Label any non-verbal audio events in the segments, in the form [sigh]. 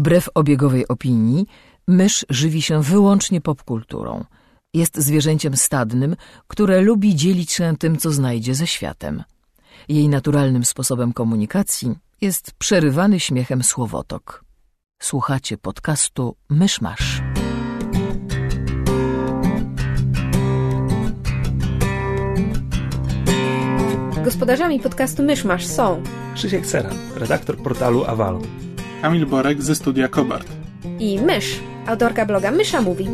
Wbrew obiegowej opinii, mysz żywi się wyłącznie popkulturą. Jest zwierzęciem stadnym, które lubi dzielić się tym, co znajdzie ze światem. Jej naturalnym sposobem komunikacji jest przerywany śmiechem słowotok. Słuchacie podcastu Myszmasz. Gospodarzami podcastu Myszmasz są Krzysiek Cera, redaktor portalu Avalon. Kamil Borek ze studia Kobart. i Mysz, autorka bloga Mysza Mówi.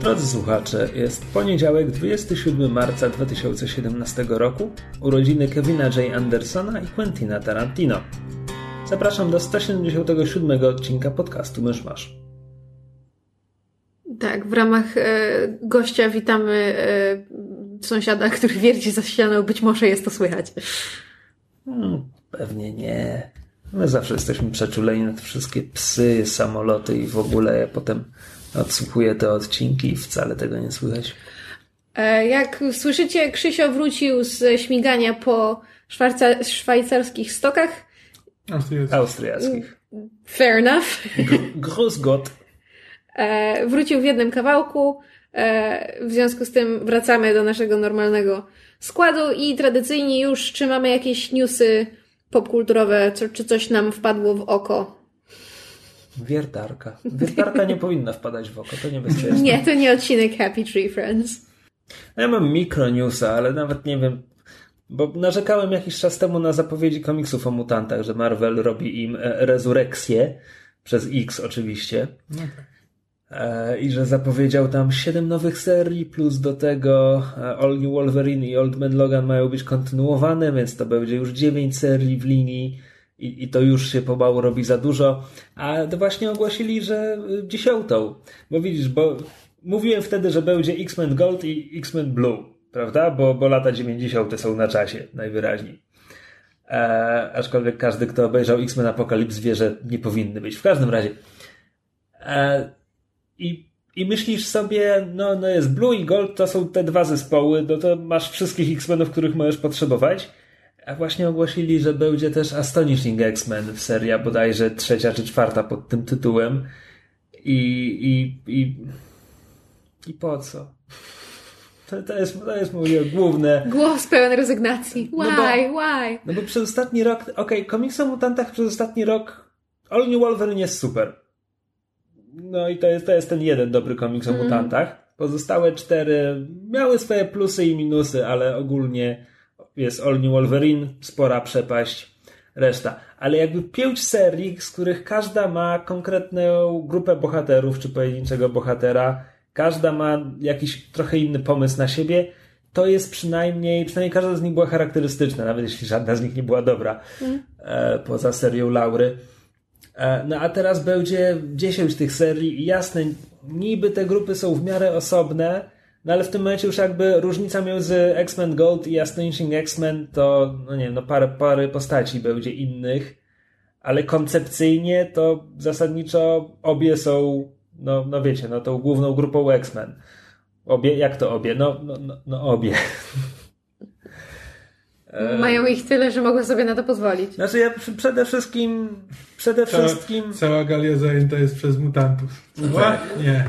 Drodzy słuchacze, jest poniedziałek 27 marca 2017 roku, urodziny Kevina J. Andersona i Quentina Tarantino. Zapraszam do 177 odcinka podcastu Myszmasz. Tak, w ramach e, gościa witamy e, sąsiada, który wierci za ścianą. Być może jest to słychać. Hmm, pewnie nie. My zawsze jesteśmy przeczuleni na te wszystkie psy, samoloty i w ogóle ja potem odsłuchuję te odcinki i wcale tego nie słychać. E, jak słyszycie, Krzysio wrócił z śmigania po szwarca, szwajcarskich stokach. Austriacy. Austriackich. Fair enough. Grüß [laughs] Gott. E, wrócił w jednym kawałku. E, w związku z tym wracamy do naszego normalnego składu i tradycyjnie już, czy mamy jakieś newsy popkulturowe, co, czy coś nam wpadło w oko. Wiertarka. Wiertarka nie powinna wpadać w oko, to niebezpieczne. Nie, to nie odcinek Happy Tree Friends. Ja mam mikronewsa, ale nawet nie wiem, bo narzekałem jakiś czas temu na zapowiedzi komiksów o mutantach, że Marvel robi im e, rezurekcję, przez X oczywiście, e, i że zapowiedział tam 7 nowych serii, plus do tego e, All New Wolverine i Old Man Logan mają być kontynuowane, więc to będzie już 9 serii w linii i, i to już się pomału robi za dużo, a właśnie ogłosili, że y, dziesiątą, bo widzisz, bo mówiłem wtedy, że będzie X-Men Gold i X-Men Blue, prawda, bo, bo lata 90. są na czasie, najwyraźniej. E, aczkolwiek każdy, kto obejrzał X-Men Apokalips wie, że nie powinny być. W każdym razie. E, i, I myślisz sobie, no, no jest Blue i Gold, to są te dwa zespoły, no to masz wszystkich X-Menów, których możesz potrzebować. A właśnie ogłosili, że będzie też Astonishing X-Men w seria bodajże trzecia czy czwarta pod tym tytułem. I, i, i, i po co? To, to, jest, to jest moje główne. Głos pełen rezygnacji. Why? No bo- Why? No bo przez ostatni rok, okej, komiks o mutantach przez ostatni rok All New Wolverine jest super. No i to jest, to jest ten jeden dobry komiks o mutantach. Pozostałe cztery miały swoje plusy i minusy, ale ogólnie jest All New Wolverine, spora przepaść, reszta. Ale jakby pięć serii, z których każda ma konkretną grupę bohaterów, czy pojedynczego bohatera, każda ma jakiś trochę inny pomysł na siebie, to jest przynajmniej, przynajmniej każda z nich była charakterystyczna, nawet jeśli żadna z nich nie była dobra, e, poza serią Laury. E, No a teraz będzie 10 tych serii i jasne, niby te grupy są w miarę osobne, no ale w tym momencie już jakby różnica między X-Men Gold i Astonishing X-Men to, no nie wiem, no parę, parę postaci będzie innych, ale koncepcyjnie to zasadniczo obie są, no, no wiecie, no tą główną grupą X-Men. Obie, jak to obie? No, no, no, no obie. [laughs] Mają ich tyle, że mogą sobie na to pozwolić. Znaczy ja przede wszystkim, przede Cała, wszystkim... cała galia zajęta jest przez mutantów. Nie.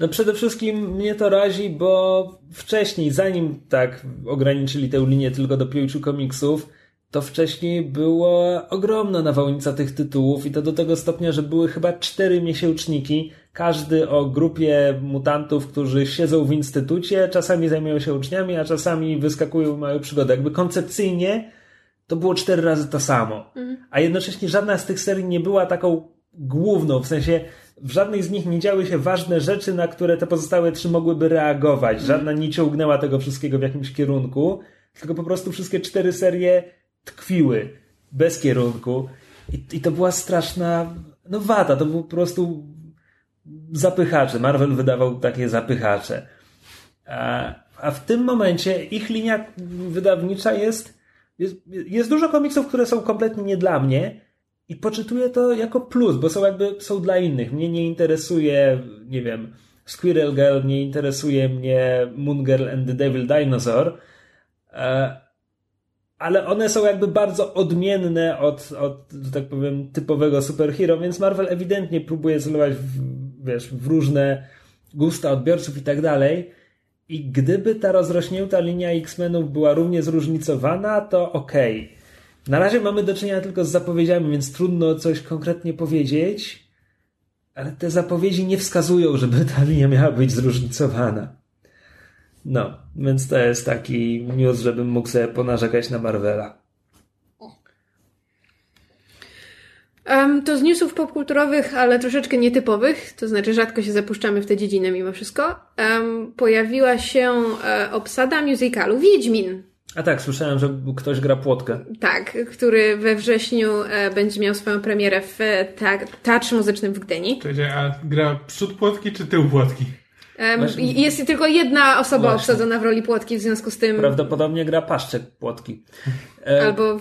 No przede wszystkim mnie to razi, bo wcześniej, zanim tak ograniczyli tę linię tylko do pięciu komiksów, to wcześniej była ogromna nawałnica tych tytułów i to do tego stopnia, że były chyba cztery miesięczniki, każdy o grupie mutantów, którzy siedzą w instytucie, czasami zajmują się uczniami, a czasami wyskakują i mają przygodę. Jakby koncepcyjnie to było cztery razy to samo. A jednocześnie żadna z tych serii nie była taką główną, w sensie w żadnej z nich nie działy się ważne rzeczy, na które te pozostałe trzy mogłyby reagować. Żadna nie ciągnęła tego wszystkiego w jakimś kierunku, tylko po prostu wszystkie cztery serie tkwiły bez kierunku. I, i to była straszna no wada, to był po prostu zapychacze. Marvel wydawał takie zapychacze. A, a w tym momencie ich linia wydawnicza jest, jest, jest dużo komiksów, które są kompletnie nie dla mnie i poczytuję to jako plus, bo są jakby, są dla innych. Mnie nie interesuje, nie wiem, Squirrel Girl, nie interesuje mnie Moon Girl and the Devil Dinosaur, ale one są jakby bardzo odmienne od, od że tak powiem, typowego superhero, więc Marvel ewidentnie próbuje celować w, wiesz, w różne gusta odbiorców i tak dalej. I gdyby ta rozrośnięta linia X-Menów była równie zróżnicowana, to okej. Okay. Na razie mamy do czynienia tylko z zapowiedziami, więc trudno coś konkretnie powiedzieć, ale te zapowiedzi nie wskazują, żeby ta linia miała być zróżnicowana. No, więc to jest taki news, żebym mógł sobie ponarzekać na Marvela. Um, to z newsów popkulturowych, ale troszeczkę nietypowych, to znaczy rzadko się zapuszczamy w tę dziedzinę mimo wszystko. Um, pojawiła się e, obsada musicalu Wiedźmin. A tak, słyszałem, że ktoś gra płotkę. Tak, który we wrześniu e, będzie miał swoją premierę w Teatrze Muzycznym w Gdyni. Czekaj, a gra przód płotki czy tył płotki? Um, jest tylko jedna osoba Właśnie. obsadzona w roli płotki, w związku z tym. Prawdopodobnie gra paszczek płotki. E... Albo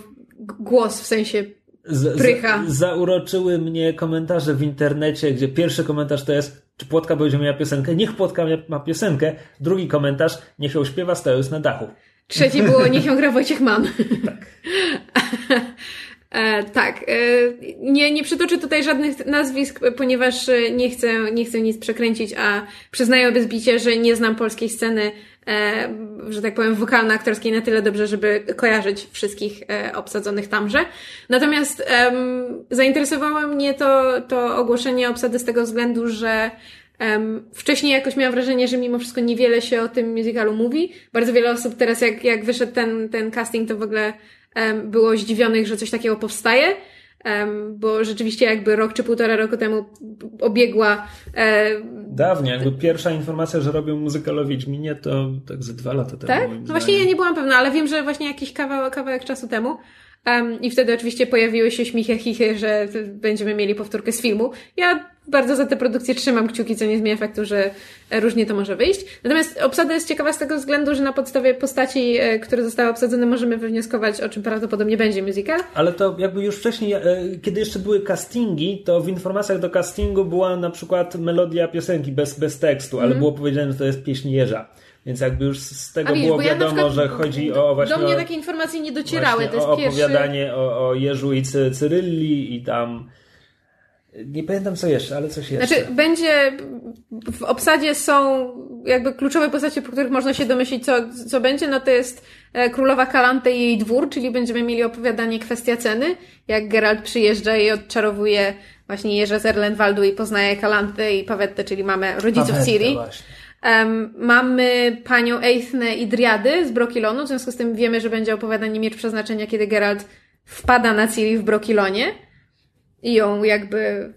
głos w sensie Z, zauroczyły mnie komentarze w internecie, gdzie pierwszy komentarz to jest, czy płotka będzie miała piosenkę? Niech płotka ma piosenkę. Drugi komentarz, niech ją śpiewa stojąc na dachu. Trzeci było, niech ją gra Wojciech Mam. Tak. [laughs] E, tak. E, nie, nie przytoczę tutaj żadnych nazwisk, ponieważ e, nie chcę, nie chcę nic przekręcić, a przyznaję bez bicia, że nie znam polskiej sceny, że tak powiem, wokalno-aktorskiej na tyle dobrze, żeby kojarzyć wszystkich e, obsadzonych tamże. Natomiast zainteresowało mnie to, to ogłoszenie obsady z tego względu, że Um, wcześniej jakoś miałam wrażenie, że mimo wszystko niewiele się o tym musicalu mówi. Bardzo wiele osób teraz, jak, jak wyszedł ten, ten casting, to w ogóle um, było zdziwionych, że coś takiego powstaje. Bo rzeczywiście jakby rok czy półtora roku temu obiegła. E, Dawniej, jakby pierwsza informacja, że robią muzykal o Wiedźminie, to tak ze dwa lata temu. Tak? No właśnie ja nie byłam pewna, ale wiem, że właśnie jakiś kawałek, kawałek czasu temu. Um, I wtedy oczywiście pojawiły się śmichy, chichy, że będziemy mieli powtórkę z filmu. Ja bardzo za tę produkcję trzymam kciuki, co nie zmienia faktu, że różnie to może wyjść. Natomiast obsada jest ciekawa z tego względu, że na podstawie postaci, e, które zostały obsadzone, możemy wywnioskować, o czym prawdopodobnie będzie musical. Ale to jakby już wcześniej, e, kiedy jeszcze były castingi, to w informacjach do castingu była na przykład melodia piosenki bez, bez tekstu, ale mm. było powiedziane, że to jest pieśń Jeża. Więc jakby już z tego wiesz, było wiadomo, ja że chodzi o właśnie. Do mnie takie informacje nie docierały. To jest o opowiadanie pierwszy... o, o Jeżu i Cyrylli i tam nie pamiętam co jeszcze, ale coś jeszcze. Znaczy, będzie. W obsadzie są jakby kluczowe postacie, po których można się domyślić, co, co będzie. No to jest e, królowa Kalante i jej dwór, czyli będziemy mieli opowiadanie kwestia ceny. Jak Geralt przyjeżdża i odczarowuje właśnie Jerzy z Erlenwaldu i poznaje Kalantę i Pawettę, czyli mamy rodziców Pawette, Ciri. Um, mamy panią Eithne i Driady z Brokilonu, w związku z tym wiemy, że będzie opowiadanie Miecz Przeznaczenia, kiedy Geralt wpada na Ciri w Brokilonie i ją jakby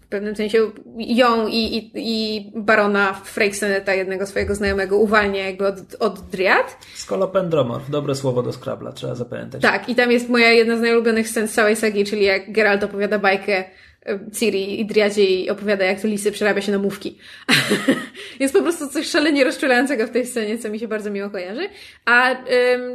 w pewnym sensie ją i, i, i barona Freyseneta, jednego swojego znajomego, uwalnia jakby od, od Driad. Skolopendromorf, dobre słowo do Scrabla, trzeba zapamiętać. Tak, i tam jest moja jedna z najulubionych scen z całej sagi, czyli jak Geralt opowiada bajkę Ciri i Driadzie i opowiada, jak to lisy przerabia się na mówki. [laughs] jest po prostu coś szalenie rozczulającego w tej scenie, co mi się bardzo miło kojarzy. A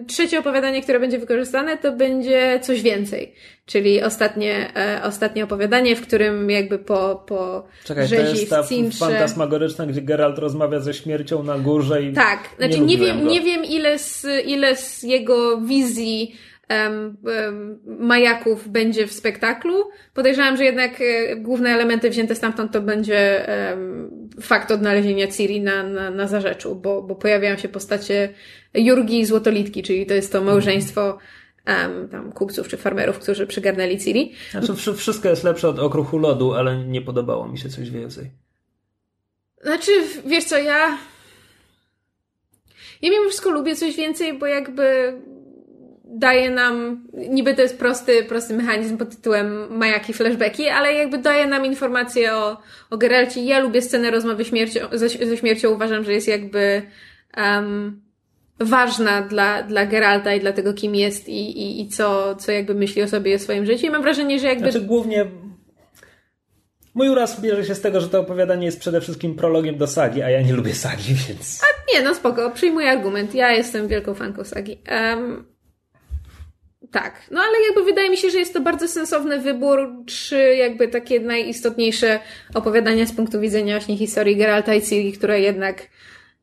trzecie opowiadanie, które będzie wykorzystane, to będzie coś więcej. Czyli ostatnie, e, ostatnie opowiadanie, w którym jakby po, po Czekaj, rzezi to jest ta Cintrze... fantasmagoryczna, gdzie Geralt rozmawia ze śmiercią na górze i Tak, znaczy nie, nie wiem, nie wiem ile z, ile z jego wizji um, um, majaków będzie w spektaklu. Podejrzewam, że jednak e, główne elementy wzięte stamtąd to będzie um, fakt odnalezienia Ciri na, na, na zarzeczu, bo, bo pojawiają się postacie Jurgi i Złotolitki, czyli to jest to małżeństwo um, tam kupców czy farmerów, którzy przygarnęli Ciri. Znaczy, wszystko jest lepsze od okruchu lodu, ale nie podobało mi się coś więcej. Znaczy, wiesz co, ja... Ja mimo wszystko lubię coś więcej, bo jakby daje nam, niby to jest prosty, prosty mechanizm pod tytułem majaki, flashbacki, ale jakby daje nam informacje o, o Geralcie. Ja lubię scenę rozmowy śmiercią, ze, ze śmiercią, uważam, że jest jakby um, ważna dla, dla Geralta i dla tego, kim jest i, i, i co, co jakby myśli o sobie i o swoim życiu. I mam wrażenie, że jakby... Znaczy głównie Mój uraz bierze się z tego, że to opowiadanie jest przede wszystkim prologiem do sagi, a ja nie lubię sagi, więc... A nie, no spoko, przyjmuję argument. Ja jestem wielką fanką sagi. Um, tak, no ale jakby wydaje mi się, że jest to bardzo sensowny wybór. Trzy jakby takie najistotniejsze opowiadania z punktu widzenia właśnie historii Geralta i Ciri, która jednak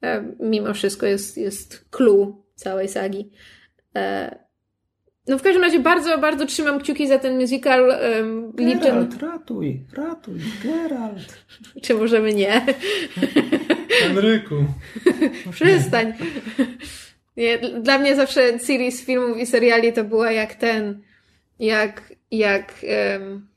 e, mimo wszystko jest, jest clue całej sagi. E, No w każdym razie bardzo, bardzo trzymam kciuki za ten musical. Um, liczę... Geralt, ratuj, ratuj, Geralt. [laughs] Czy możemy nie? Henryku. [laughs] Przestań. [laughs] Dla mnie zawsze series filmów i seriali to była jak ten, jak, jak um,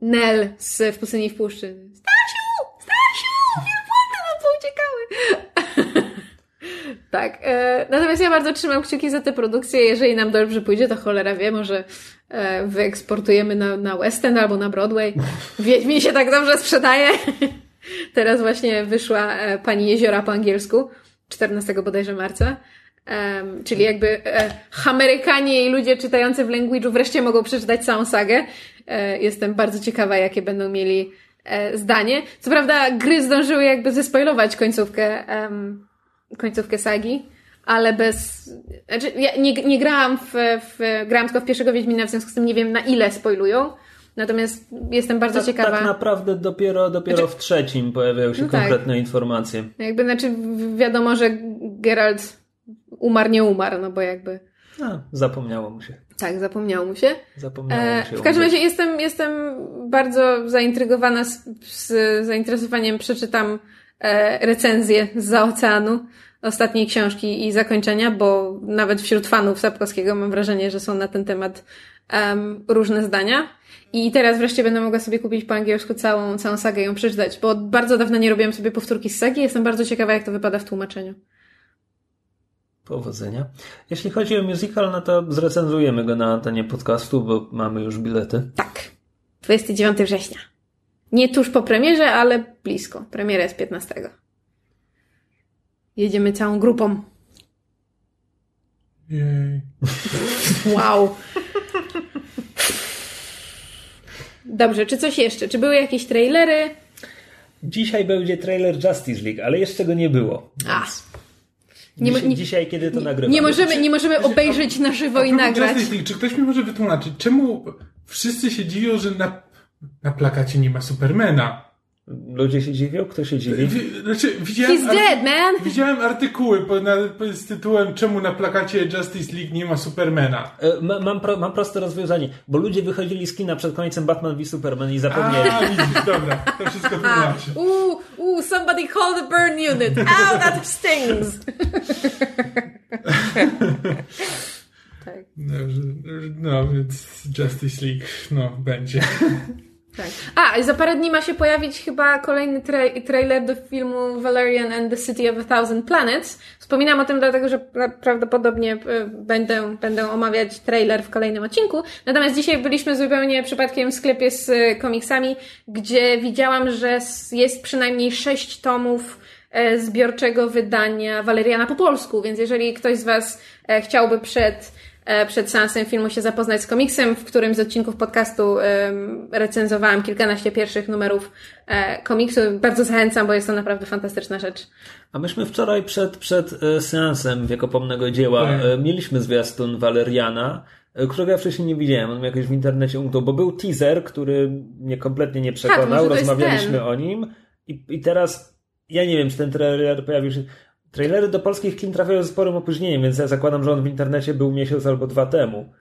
Nell z W pustyni w puszczy. Stasiu! Stasiu! Wielbłądy nam pouciekały! [laughs] tak. E, natomiast ja bardzo trzymam kciuki za tę produkcję. Jeżeli nam dobrze pójdzie, to cholera wie, może e, wyeksportujemy na, na West End albo na Broadway. Wiedźmin się tak dobrze sprzedaje. [laughs] Teraz właśnie wyszła e, Pani Jeziora po angielsku. 14 bodajże marca. Um, czyli jakby e, Amerykanie i ludzie czytający w language'u wreszcie mogą przeczytać całą sagę. E, jestem bardzo ciekawa, jakie będą mieli e, zdanie. Co prawda gry zdążyły jakby zespoilować końcówkę, końcówkę sagi, ale bez... Znaczy, ja nie, nie grałam w, w... Grałam tylko w pierwszego Wiedźmina, w związku z tym nie wiem na ile spoilują. Natomiast jestem bardzo tak, ciekawa. Tak naprawdę dopiero, dopiero Znaczy- w trzecim pojawiają się No tak. konkretne informacje. Jakby, znaczy wi- wiadomo, że Geralt umarł, nie umarł, no bo jakby... A, zapomniało mu się. Tak, zapomniało mu się. Zapomniało E, mu się. w każdym razie jestem, jestem bardzo zaintrygowana, z, z zainteresowaniem przeczytam e, recenzję z oceanu ostatniej książki i zakończenia, bo nawet wśród fanów Sapkowskiego mam wrażenie, że są na ten temat em, różne zdania. I teraz wreszcie będę mogła sobie kupić po angielsku całą, całą sagę i ją przeczytać, bo bardzo dawno nie robiłam sobie powtórki z sagi. Jestem bardzo ciekawa, jak to wypada w tłumaczeniu. Powodzenia. Jeśli chodzi o musical, no to zrecenzujemy go na antenie podcastu, bo mamy już bilety. Tak. 29 września. Nie tuż po premierze, ale blisko. Premiera jest 15. Jedziemy całą grupą. Jej. Wow. Dobrze, czy coś jeszcze? Czy były jakieś trailery? Dzisiaj będzie trailer Justice League, ale jeszcze go nie było. A. Nie, Dziś, nie, dzisiaj, kiedy to nagrywamy. nie, możemy, nie możemy obejrzeć na żywo i nagrać. Justice League, czy ktoś mi może wytłumaczyć, czemu wszyscy się dziwią, że na, na plakacie nie ma Supermana? Ludzie się dziwią? Kto się dziwi? Wi- Znaczy, widziałem, He's dead, man! widziałem artykuły pod, na, pod, z tytułem czemu na plakacie Justice League nie ma Supermana. E, ma- Mam, pro, mam proste rozwiązanie, bo ludzie wychodzili z kina przed końcem Batman v Superman i zapomnieli. A, widzisz, dobra, to wszystko tłumaczy. Ooh, ooh, somebody call the burn unit. Ow, that stings! [laughs] tak. Dobrze, no więc Justice League, no, będzie. [laughs] Tak. A, za parę dni ma się pojawić chyba kolejny tra- trailer do filmu Valerian and the City of a Thousand Planets. Wspominam o tym dlatego, że pra- prawdopodobnie e, będę, będę omawiać trailer w kolejnym odcinku. Natomiast dzisiaj byliśmy zupełnie przypadkiem w sklepie z e, komiksami, gdzie widziałam, że jest przynajmniej sześć tomów e, zbiorczego wydania Valeriana po polsku, więc jeżeli ktoś z Was chciałby przed przed seansem filmu się zapoznać z komiksem, w którym z odcinków podcastu recenzowałam kilkanaście pierwszych numerów e, komiksu. Bardzo zachęcam, bo jest to naprawdę fantastyczna rzecz. A myśmy wczoraj przed, przed e, seansem wiekopomnego dzieła Tak. e, mieliśmy zwiastun Valeriana, e, którego ja wcześniej nie widziałem. On jakoś w internecie umknął, bo był teaser, który mnie kompletnie nie przekonał. może to jest Rozmawialiśmy ten. o nim i, i teraz ja nie wiem, czy ten trailer pojawił się. Trailery do polskich kin trafiają z sporym opóźnieniem, więc ja zakładam, że on w internecie był miesiąc albo dwa temu.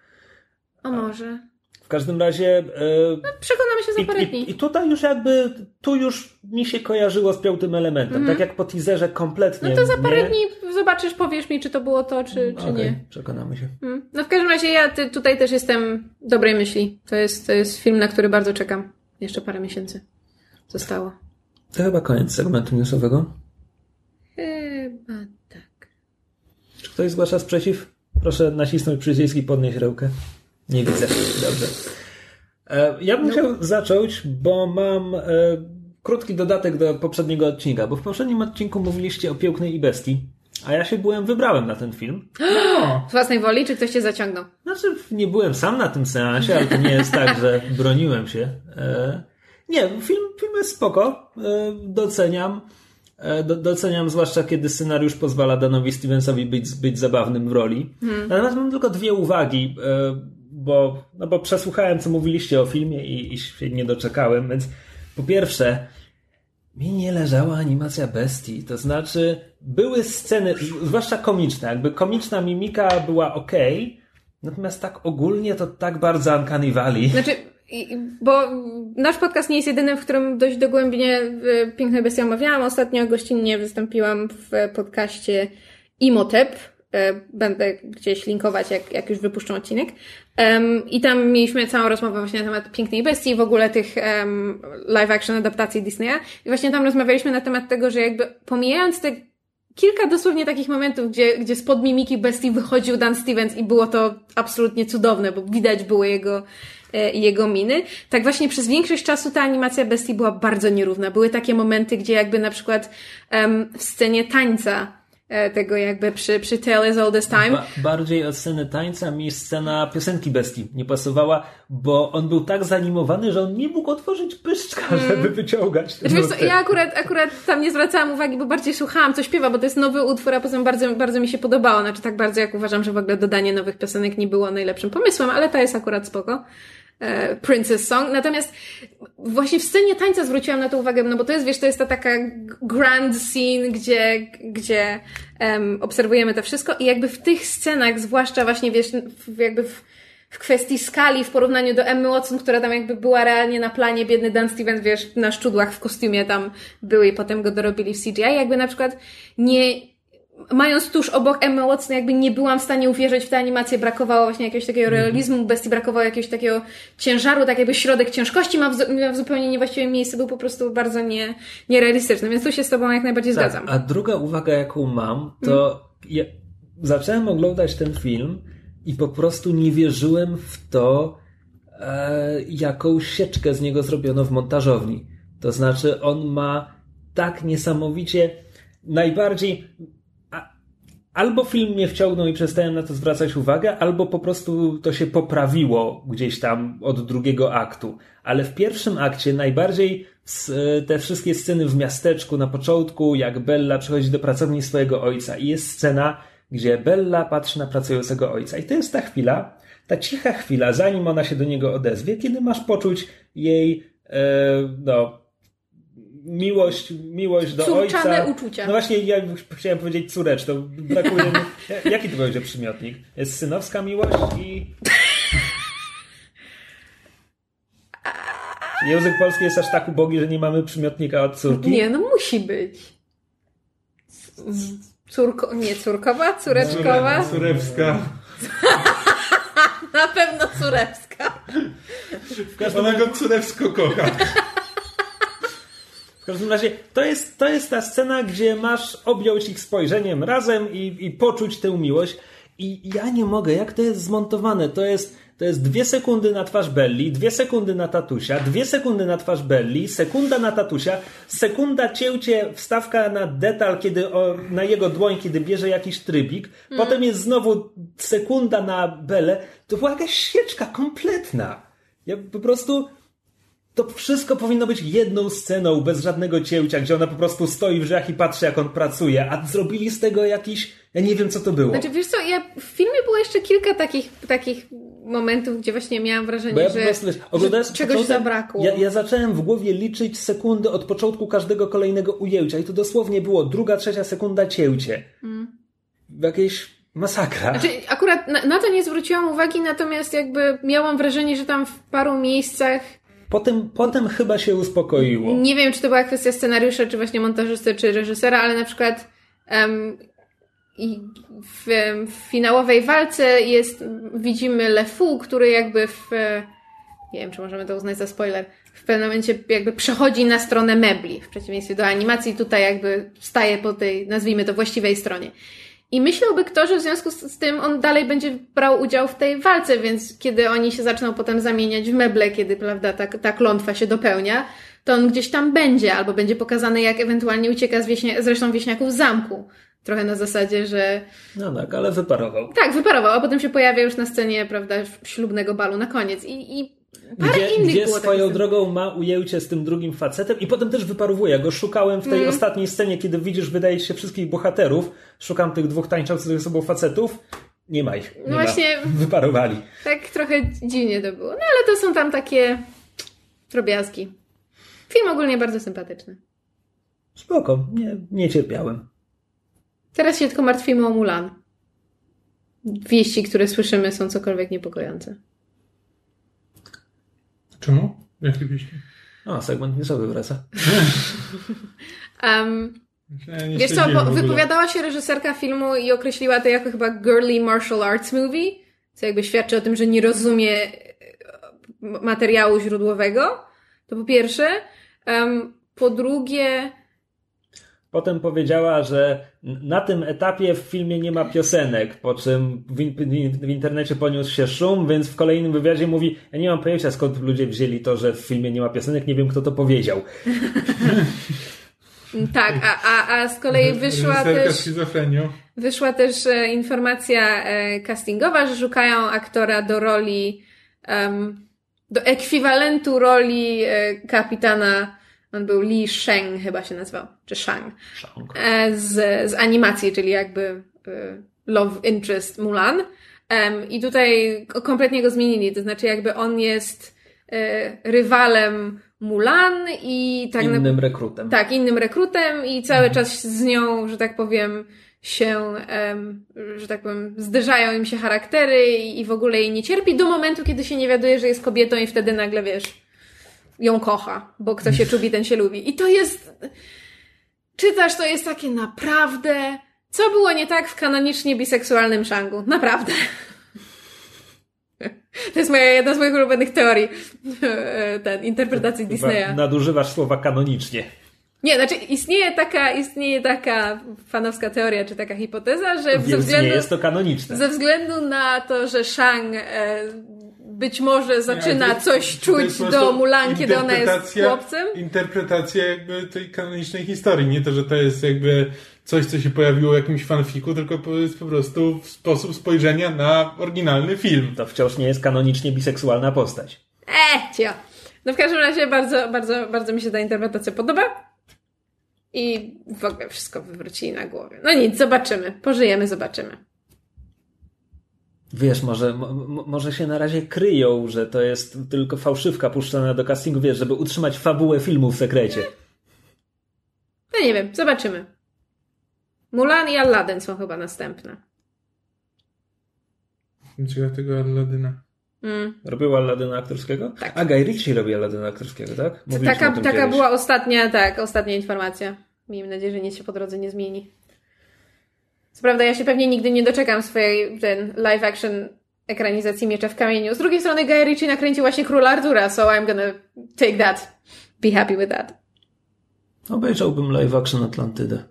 O może. W każdym razie. e, Przekonamy się za parę i, dni. i, I tutaj już jakby, tu już mi się kojarzyło z piątym elementem. Tak jak po teaserze kompletnie. No to za parę nie. dni zobaczysz, powiesz mi, czy to było to, czy, czy Okej, nie. Przekonamy się. Mm. No w każdym razie ja ty, tutaj też jestem dobrej myśli. To jest, to jest film, na który bardzo czekam. Jeszcze parę miesięcy zostało. To chyba koniec segmentu newsowego. Chyba tak. Czy ktoś zgłasza sprzeciw? Proszę nacisnąć przycisk i podnieść rękę. Nie widzę. Dobrze. E, Ja bym chciał zacząć, bo mam e, krótki dodatek do poprzedniego odcinka, bo w poprzednim odcinku mówiliście o Pięknej i Bestii, a ja się byłem, wybrałem na ten film. No, [gasps] Z własnej woli, czy ktoś cię zaciągnął? Znaczy, nie byłem sam na tym seansie, ale to nie jest tak, że broniłem się. E, nie, film, film jest spoko. E, doceniam. E, do, doceniam, zwłaszcza kiedy scenariusz pozwala Danowi Stevensowi być, być zabawnym w roli. Natomiast mam tylko dwie uwagi, e, bo, no bo przesłuchałem, co mówiliście o filmie i, i się nie doczekałem, więc po pierwsze, mi nie leżała animacja bestii. To znaczy, były sceny, zwłaszcza komiczne, jakby komiczna mimika była ok, Natomiast tak ogólnie to tak bardzo Uncanny Valley. Znaczy, bo nasz podcast nie jest jedynym, w którym dość dogłębnie Piękne Bestie omawiałam. Ostatnio gościnnie wystąpiłam w podcaście Imotep. E, Będę gdzieś linkować, jak, jak już wypuszczą odcinek. Em, I tam mieliśmy całą rozmowę właśnie na temat Pięknej Bestii i w ogóle tych em, live action adaptacji Disneya. I właśnie tam rozmawialiśmy na temat tego, że jakby pomijając te kilka dosłownie takich momentów, gdzie, gdzie spod mimiki bestii wychodził Dan Stevens i było to absolutnie cudowne, bo widać były jego, e, jego miny. Tak właśnie przez większość czasu ta animacja bestii była bardzo nierówna. Były takie momenty, gdzie jakby na przykład em, w scenie tańca tego jakby przy, przy Tale as Old as Time, Ba- bardziej od sceny tańca mi scena piosenki bestii nie pasowała, bo on był tak zanimowany, że on nie mógł otworzyć pyszczka, żeby wyciągać te Mm. Znaczy, co, ja akurat, akurat tam nie zwracałam uwagi, bo bardziej słuchałam, co śpiewa, bo to jest nowy utwór, a poza tym bardzo, bardzo mi się podobało. Znaczy tak bardzo, jak uważam, że w ogóle dodanie nowych piosenek nie było najlepszym pomysłem, ale ta jest akurat spoko. E, Princess Song. Natomiast właśnie w scenie tańca zwróciłam na to uwagę, no bo to jest, wiesz, to jest ta taka grand scene, gdzie, gdzie em, obserwujemy to wszystko i jakby w tych scenach, zwłaszcza właśnie, wiesz, w, jakby w, w kwestii skali w porównaniu do Emmy Watson, która tam jakby była realnie na planie, biedny Dan Stevens, wiesz, na szczudłach w kostiumie tam były i potem go dorobili w CGI, jakby na przykład nie, mając tuż obok Emmy Watson, jakby nie byłam w stanie uwierzyć w tę animację, brakowało właśnie jakiegoś takiego realizmu, bestii brakowało jakiegoś takiego ciężaru, tak jakby środek ciężkości ma w, miał w zupełnie niewłaściwym miejscu, był po prostu bardzo nie, nierealistyczny, więc tu się z Tobą jak najbardziej Tak, zgadzam. a druga uwaga, jaką mam, to ja zacząłem oglądać ten film i po prostu nie wierzyłem w to, e, jaką sieczkę z niego zrobiono w montażowni. To znaczy, on ma tak niesamowicie najbardziej. Albo film mnie wciągnął i przestałem na to zwracać uwagę, albo po prostu to się poprawiło gdzieś tam od drugiego aktu. Ale w pierwszym akcie najbardziej s- te wszystkie sceny w miasteczku na początku, jak Bella przychodzi do pracowni swojego ojca i jest scena, gdzie Bella patrzy na pracującego ojca. I to jest ta chwila, ta cicha chwila, zanim ona się do niego odezwie, kiedy masz poczuć jej, e, no, miłość, miłość do Córczane ojca. uczucia. No właśnie, ja chciałem powiedzieć córecz, to brakuje mi... [laughs] Jaki to będzie przymiotnik? Jest synowska miłość i... Język polski jest aż tak ubogi, że nie mamy przymiotnika od córki. Nie, no musi być. Córko, nie córkowa, córeczkowa, Surewska. [laughs] na pewno córewska. Ona go Curewsko kocha. [laughs] W każdym razie to jest, to jest ta scena, gdzie masz objąć ich spojrzeniem razem i, i poczuć tę miłość. I ja nie mogę, jak to jest zmontowane. To jest, to jest dwie sekundy na twarz Belli, dwie sekundy na tatusia, dwie sekundy na twarz Belli, sekunda na tatusia, sekunda cięcie, wstawka na detal, kiedy o, na jego dłoń, kiedy bierze jakiś trybik, potem jest znowu sekunda na Belę. To była jakaś świeczka kompletna. Ja po prostu to wszystko powinno być jedną sceną, bez żadnego cięcia, gdzie ona po prostu stoi w drzwiach i patrzy, jak on pracuje, a zrobili z tego jakiś. Ja nie wiem, co to było. Znaczy, wiesz co, ja, w filmie było jeszcze kilka takich, takich momentów, gdzie właśnie miałam wrażenie, ja że, prostu wiesz, że czegoś początek, zabrakło. Ja, ja zacząłem w głowie liczyć sekundy od początku każdego kolejnego ujęcia i to dosłownie było druga, trzecia sekunda cięcie. Jakieś masakra. Mm. Znaczy, akurat na, na to nie zwróciłam uwagi, natomiast jakby miałam wrażenie, że tam w paru miejscach Potem, potem chyba się uspokoiło. Nie wiem, czy to była kwestia scenariusza, czy właśnie montażysty, czy reżysera, ale na przykład i w, w finałowej walce jest, widzimy LeFou, który jakby w, e, nie wiem, czy możemy to uznać za spoiler, w pewnym momencie jakby przechodzi na stronę mebli, w przeciwieństwie do animacji, tutaj jakby staje po tej, nazwijmy to, właściwej stronie. I myślałby kto, że w związku z, tym on dalej będzie brał udział w tej walce, więc kiedy oni się zaczną potem zamieniać w meble, kiedy prawda, ta, ta klątwa się dopełnia, to on gdzieś tam będzie, albo będzie pokazany, jak ewentualnie ucieka z, wieśnia- z resztą wieśniaków z zamku. Trochę na zasadzie, że No tak, ale wyparował. tak, wyparował, a potem się pojawia już na scenie, prawda, ślubnego balu na koniec. I, i parę Gdzie, innych gdzie było swoją drogą ma ujęcie z tym drugim facetem i potem też wyparowuje. Go szukałem w tej Mm. ostatniej scenie, kiedy widzisz, wydaje się, wszystkich bohaterów. Szukam tych dwóch tańczących ze sobą facetów. Nie ma ich. Nie No właśnie- Ma. [laughs] Wyparowali. Tak trochę dziwnie to było. No ale to są tam takie drobiazgi. Film ogólnie bardzo sympatyczny. Spoko, nie, nie cierpiałem. Teraz się tylko martwimy o Mulan. wieści, które słyszymy, są cokolwiek niepokojące. Czemu? Jakie wieści? O, segment newsowy wraca. Um, Ja nie wiesz co, bo wypowiadała się reżyserka filmu i określiła to jako chyba girly martial arts movie, co jakby świadczy o tym, że nie rozumie e, materiału źródłowego. To po pierwsze. Um, po drugie, Potem powiedziała, że na tym etapie w filmie nie ma piosenek, po czym w, in- w internecie poniósł się szum, więc w kolejnym wywiadzie mówi, ja nie mam pojęcia skąd ludzie wzięli to, że w filmie nie ma piosenek, nie wiem kto to powiedział. [laughs] tak, a, a, a z kolei wyszła też... schizofrenią. Wyszła też e, informacja e, castingowa, że szukają aktora do roli, em, do ekwiwalentu roli e, kapitana, on był Lee Sheng chyba się nazywał, czy Shang, Szang. e, z, z animacji, czyli jakby e, Love Interest Mulan. I tutaj kompletnie go zmienili, to znaczy jakby on jest e, rywalem Mulan i tak na- Innym rekrutem. tak, innym rekrutem i cały czas z nią, że tak powiem, się, że tak powiem, zderzają im się charaktery i, i w ogóle jej nie cierpi do momentu, kiedy się nie wiaduje, że jest kobietą i wtedy nagle, wiesz, ją kocha, bo kto się czubi, ten się lubi. I to jest, czytasz, to jest takie naprawdę, co było nie tak w kanonicznie biseksualnym Shangu? Naprawdę. [laughs] To jest moja, jedna z moich ulubionych teorii, [laughs] ten, interpretacji Disneya. Nadużywasz słowa kanonicznie. Nie, znaczy istnieje taka, istnieje taka fanowska teoria, czy taka hipoteza, że ze Więc nie względu, jest to kanoniczne. ze względu na to, że Shang e, być może zaczyna to- coś czuć do Mulan, kiedy ona jest chłopcem. Interpretacja jakby tej kanonicznej historii. Nie to, że to jest jakby coś, co się pojawiło w jakimś fanfiku, tylko to jest po prostu sposób spojrzenia na oryginalny film. To wciąż nie jest kanonicznie biseksualna postać. E, cio. No w każdym razie bardzo, bardzo, bardzo mi się ta interpretacja podoba. I w ogóle wszystko wywrócili na głowie. No nic, zobaczymy. Pożyjemy, zobaczymy. Wiesz, może, mo, mo- może się na razie kryją, że to jest tylko fałszywka puszczona do castingu, wiesz, żeby utrzymać fabułę filmu w sekrecie. No nie wiem, zobaczymy. Mulan i Aladdin są chyba następne. Ciekawe tego Aladyna. Mm. Robił Aladyna aktorskiego? Tak. A Guy Ritchie robi Aladyna aktorskiego, tak? Mówiliśmy Taka, taka kiedyś. była ostatnia, tak, ostatnia informacja. Miejmy nadzieję, że nic się po drodze nie zmieni. Co prawda, ja się pewnie nigdy nie doczekam swojej ten live action ekranizacji Miecza w kamieniu. Z drugiej strony Guy Ritchie nakręcił właśnie Króla Artura, so I'm gonna take that. Be happy with that. Obejrzałbym live action Atlantydę.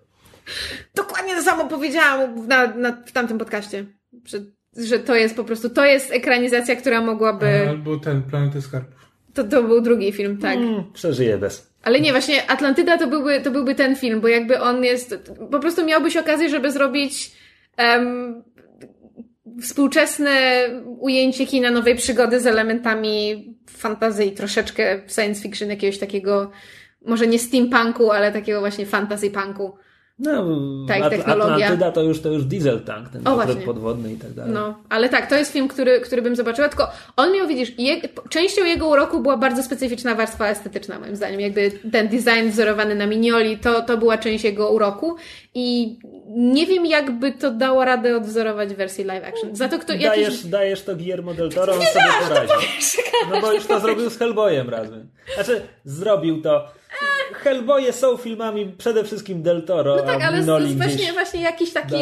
Dokładnie to samo powiedziałam na, na, w tamtym podcaście. Że, że to jest po prostu, to jest ekranizacja, która mogłaby... Albo ten, Planetę Skarbów. To, to był drugi film, tak. Mm, przeżyję bez. Ale nie, właśnie Atlantyda to byłby, to byłby ten film, bo jakby on jest. Po prostu miałbyś okazję, żeby zrobić em, współczesne ujęcie kina nowej przygody z elementami fantazji, troszeczkę science fiction, jakiegoś takiego, może nie steampunku, ale takiego właśnie fantasy punku. No, Tak, At- technologia. Atlantyda to już, to już diesel tank, ten O, podwodny i tak dalej. No, ale tak, to jest film, który, który bym zobaczyła, tylko on miał, widzisz, je, częścią jego uroku była bardzo specyficzna warstwa estetyczna, moim zdaniem. Jakby ten design wzorowany na Minioli, to, to była część jego uroku i nie wiem, jakby to dało radę odwzorować w wersji live action. Za to kto jakiś... Dajesz, dajesz to Guillermo del Toro, on sobie poradzi. No bo już to zrobił z Hellboyem razem. Znaczy, zrobił to. Hellboye są filmami przede wszystkim del Toro, No tak, ale z, Noli z gdzieś właśnie, właśnie jakiś taki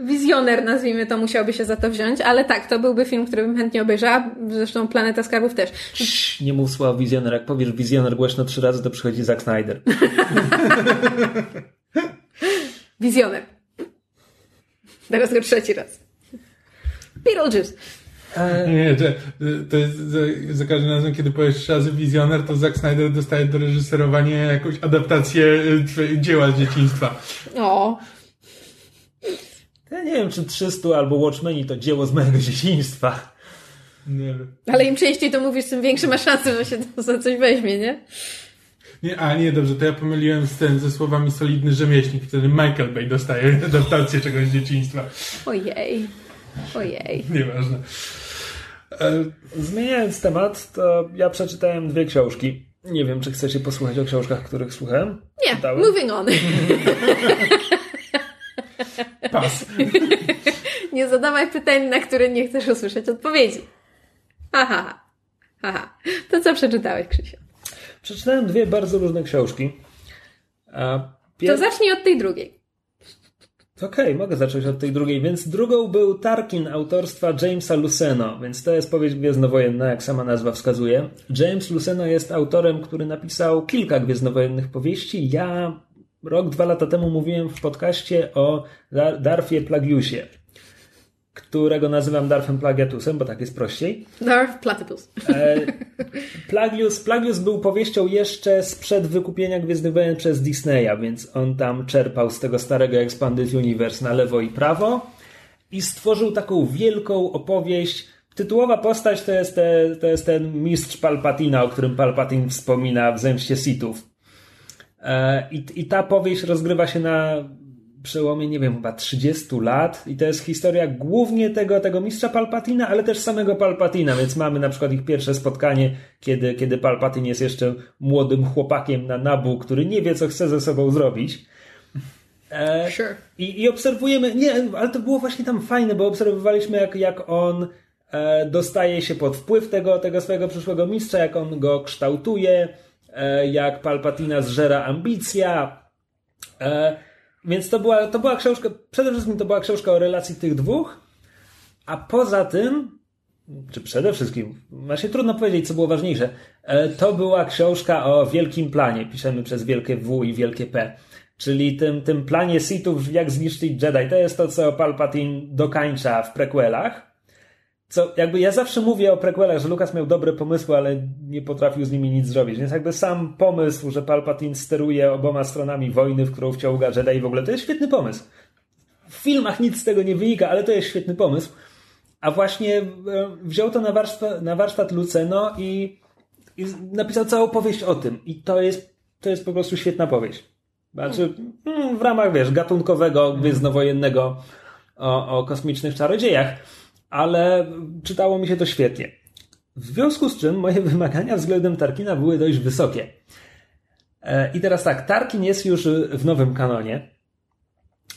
wizjoner, nazwijmy to, musiałby się za to wziąć, ale tak, to byłby film, który bym chętnie obejrzała, zresztą Planeta Skarbów też. Cii, Nie mów słowa wizjoner. Jak powiesz wizjoner głośno trzy razy, to przychodzi Zack Snyder. [laughs] Wizjoner. Teraz go trzeci raz. Beetlejuice. E, Nie, że, to jest za, za każdym razem, kiedy powiesz trzy razy wizjoner, to Zack Snyder dostaje do reżyserowania jakąś adaptację twoje- dzieła z dzieciństwa. O, ja nie wiem, czy 300 albo Watchmeni to dzieło z mojego dzieciństwa. Nie wiem. ale im częściej to mówisz, tym większe masz szanse, że się to za coś weźmie, nie? Nie, a nie, dobrze, to ja pomyliłem z ten, ze słowami solidny rzemieślnik. Wtedy Michael Bay dostaje [laughs] adaptację czegoś z dzieciństwa. Ojej. Ojej. Nieważne. E, Zmieniając temat, to ja przeczytałem dwie książki. Nie wiem, czy chcecie posłuchać o książkach, których słuchałem? Nie, Czytałem? moving on. [laughs] pas. [laughs] Nie zadawaj pytań, na które nie chcesz usłyszeć odpowiedzi. Aha. Aha. To co przeczytałeś, Krzysiu? Przeczytałem dwie bardzo różne książki. A To pier- zacznij od tej drugiej. Okej, mogę zacząć od tej drugiej, więc drugą był Tarkin autorstwa Jamesa Luceno, więc to jest powieść gwiezdnowojenna, jak sama nazwa wskazuje. James Luceno jest autorem, który napisał kilka gwiezdnowojennych powieści. Ja rok, dwa lata temu mówiłem w podcaście o Dar- Darfie Plagiusie, którego nazywam Darfem Plagiatusem, bo tak jest prościej. Darth Platypus. E, Plagius, Plagius był powieścią jeszcze sprzed wykupienia Gwiezdnych Wojen przez Disneya, więc on tam czerpał z tego starego Expanded Universe na lewo i prawo i stworzył taką wielką opowieść. Tytułowa postać to jest, te, to jest ten mistrz Palpatina, o którym Palpatine wspomina w Zemście Sithów. E, I, I ta powieść rozgrywa się na przełomie, nie wiem, chyba 30 lat i to jest historia głównie tego, tego mistrza Palpatina, ale też samego Palpatina, więc mamy na przykład ich pierwsze spotkanie, kiedy, kiedy Palpatin jest jeszcze młodym chłopakiem na Nabu, który nie wie, co chce ze sobą zrobić. E, Sure. i, I obserwujemy, nie, ale to było właśnie tam fajne, bo obserwowaliśmy, jak, jak on e, dostaje się pod wpływ tego, tego swojego przyszłego mistrza, jak on go kształtuje, e, jak Palpatina zżera ambicja. E, więc to była, to była książka, przede wszystkim to była książka o relacji tych dwóch, a poza tym, czy przede wszystkim, właśnie trudno powiedzieć, co było ważniejsze, e, to była książka o wielkim planie, piszemy przez wielkie W i wielkie P, czyli tym, tym planie Sithów, jak zniszczyć Jedi. To jest to, co Palpatine dokańcza w prequelach. Co, jakby ja zawsze mówię o prequelach, że Lucas miał dobre pomysły, ale nie potrafił z nimi nic zrobić. Więc jakby sam pomysł, że Palpatine steruje oboma stronami wojny, w którą wciąga Jedi i w ogóle, to jest świetny pomysł. W filmach nic z tego nie wynika, ale to jest świetny pomysł. A właśnie e, wziął to na warsztat, na warsztat Luceno i, i napisał całą powieść o tym. I to jest, to jest po prostu świetna powieść. Znaczy, mm, w ramach, wiesz, gatunkowego, gwiezdnowojennego o, o kosmicznych czarodziejach, ale czytało mi się to świetnie. W związku z czym moje [laughs] wymagania względem Tarkina były dość wysokie. E, I teraz tak, Tarkin jest już w nowym kanonie.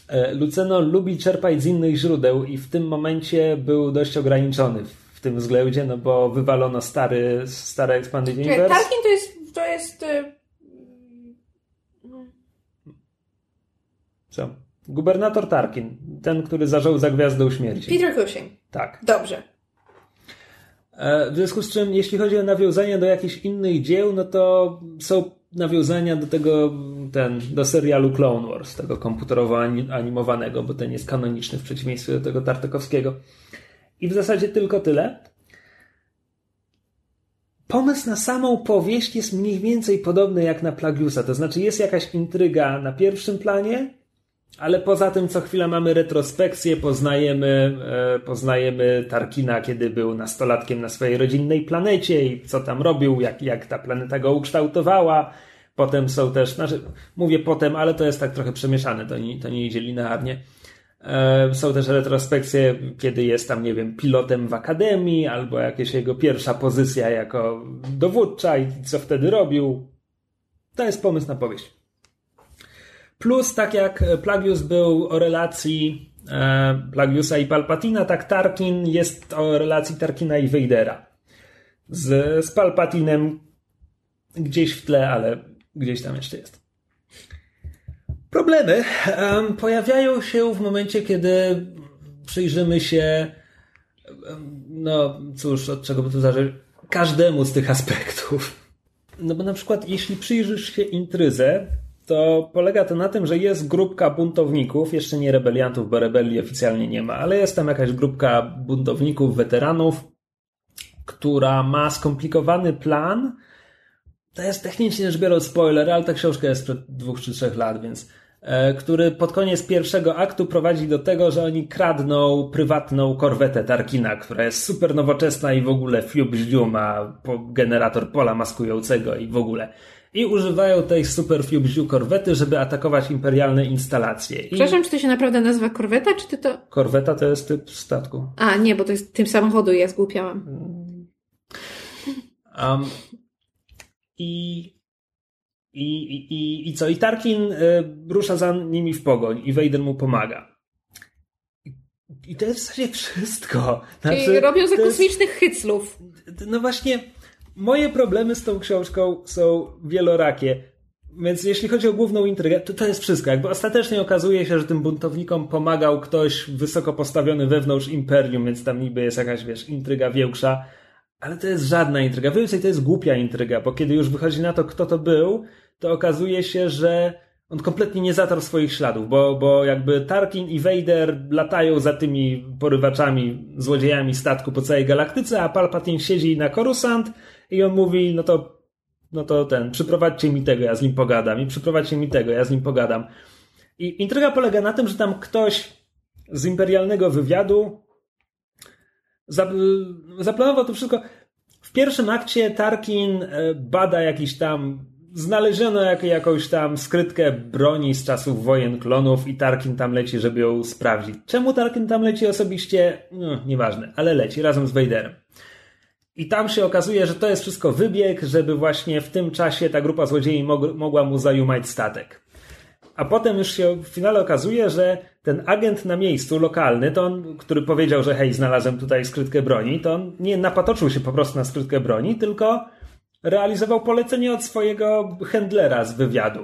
E, Luceno lubi czerpać z innych źródeł i w tym momencie był dość ograniczony w tym względzie, no bo wywalono stary, stare Expanded Universe. Tarkin to jest, to jest y, Co? Gubernator Tarkin, ten, który zażął za gwiazdą śmierci. Peter Cushing. Tak. Dobrze. E, W związku z czym, jeśli chodzi o nawiązania do jakichś innych dzieł, no to są nawiązania do tego, ten, do serialu Clone Wars, tego komputerowo ani- animowanego, bo ten jest kanoniczny w przeciwieństwie do tego Tartakowskiego. I w zasadzie tylko tyle. Pomysł na samą powieść jest mniej więcej podobny jak na Plagiusa, to znaczy jest jakaś intryga na pierwszym planie, ale poza tym co chwila mamy retrospekcję, poznajemy, e, poznajemy Tarkina, kiedy był nastolatkiem na swojej rodzinnej planecie i co tam robił, jak, jak ta planeta go ukształtowała. Potem są też, znaczy, mówię potem, ale to jest tak trochę przemieszane, to nie, to nie idzie linearnie. E, Są też retrospekcje, kiedy jest tam, nie wiem, pilotem w akademii, albo jakaś jego pierwsza pozycja jako dowódca i co wtedy robił. To jest pomysł na powieść. Plus, tak jak Plagius był o relacji e, Plagiusa i Palpatina, tak Tarkin jest o relacji Tarkina i Vadera. Z, z Palpatinem gdzieś w tle, ale gdzieś tam jeszcze jest. Problemy em, pojawiają się w momencie, kiedy przyjrzymy się, no cóż, od czego by tu zacząć, każdemu z tych aspektów. No bo na przykład, jeśli przyjrzysz się intryzę, to polega to na tym, że jest grupka buntowników, jeszcze nie rebeliantów, bo rebelii oficjalnie nie ma, ale jest tam jakaś grupka buntowników, weteranów, która ma skomplikowany plan. To jest technicznie rzecz biorąc spoiler, ale ta książka jest sprzed dwóch czy trzech lat, więc e, który pod koniec pierwszego aktu prowadzi do tego, że oni kradną prywatną korwetę Tarkina, która jest super nowoczesna i w ogóle fiub ma generator pola maskującego i w ogóle. I używają tej super ździu korwety, żeby atakować imperialne instalacje. I Przepraszam, czy to się naprawdę nazywa korweta, czy ty to... korweta to jest typ statku. A, nie, bo to jest tym samochodu ja zgłupiałam. Um, i, i, i, i, co? I Tarkin y, rusza za nimi w pogoń i Vader mu pomaga. I to jest w zasadzie wszystko. Czyli Znaczy, robią za to jest- kosmicznych hyclów. No właśnie, moje problemy z tą książką są wielorakie. Więc jeśli chodzi o główną intrygę, to to jest wszystko. Jakby ostatecznie okazuje się, że tym buntownikom pomagał ktoś wysoko postawiony wewnątrz imperium, więc tam niby jest jakaś, wiesz, intryga większa. Ale to jest żadna intryga. Więcej to jest głupia intryga, bo kiedy już wychodzi na to, kto to był, to okazuje się, że on kompletnie nie zatarł swoich śladów, bo, bo jakby Tarkin i Vader latają za tymi porywaczami, złodziejami statku po całej galaktyce, a Palpatine siedzi na Coruscant i on mówi, no to, no to ten, przyprowadźcie mi tego, ja z nim pogadam i przyprowadźcie mi tego, ja z nim pogadam. I intryga polega na tym, że tam ktoś z imperialnego wywiadu za- zaplanował to wszystko. W pierwszym akcie Tarkin e, bada jakiś tam. Znaleziono jak, jakąś tam skrytkę broni z czasów wojen klonów i Tarkin tam leci, żeby ją sprawdzić. Czemu Tarkin tam leci osobiście? No, nieważne, ale leci razem z Vaderem. I tam się okazuje, że to jest wszystko wybieg, żeby właśnie w tym czasie ta grupa złodziei mog- mogła mu zajumać statek. A potem już się w finale okazuje, że ten agent na miejscu, lokalny, to on, który powiedział, że hej, znalazłem tutaj skrytkę broni, to on nie napatoczył się po prostu na skrytkę broni, tylko realizował polecenie od swojego handlera z wywiadu,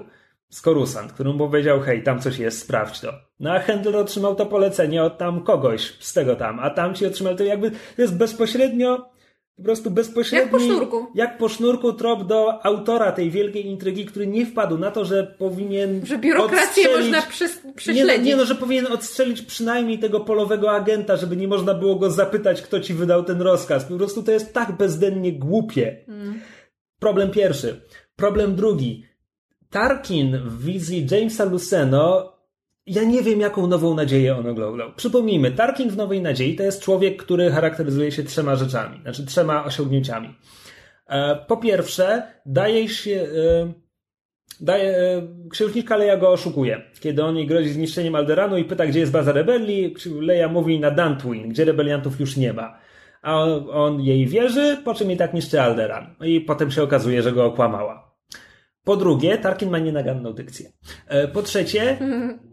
z Coruscant, który mu powiedział, hej, tam coś jest, sprawdź to. No a handler otrzymał to polecenie od tam kogoś z tego tam, a tam ci otrzymał to jakby, to jest bezpośrednio, po prostu bezpośrednio. Jak po sznurku. Jak po sznurku trop do autora tej wielkiej intrygi, który nie wpadł na to, że powinien. Że biurokrację można przes- nie prześledzić. nie no, że powinien odstrzelić przynajmniej tego polowego agenta, żeby nie można było go zapytać, kto ci wydał ten rozkaz. Po prostu to jest tak bezdennie głupie. Problem pierwszy. Problem drugi. Tarkin w wizji Jamesa Luceno ja nie wiem, jaką nową nadzieję on oglądał. Przypomnijmy, Tarkin w Nowej Nadziei to jest człowiek, który charakteryzuje się trzema rzeczami, znaczy trzema osiągnięciami. E, Po pierwsze, daje się. e, Daje, e, księżniczka Leia go oszukuje. Kiedy on jej grozi zniszczeniem Alderanu i pyta, gdzie jest baza rebelii, Leia mówi na Dantooine, gdzie rebeliantów już nie ma. A on, on jej wierzy, po czym i tak niszczy Alderan. I potem się okazuje, że go okłamała. Po drugie, Tarkin ma nienaganną dykcję. E, Po trzecie,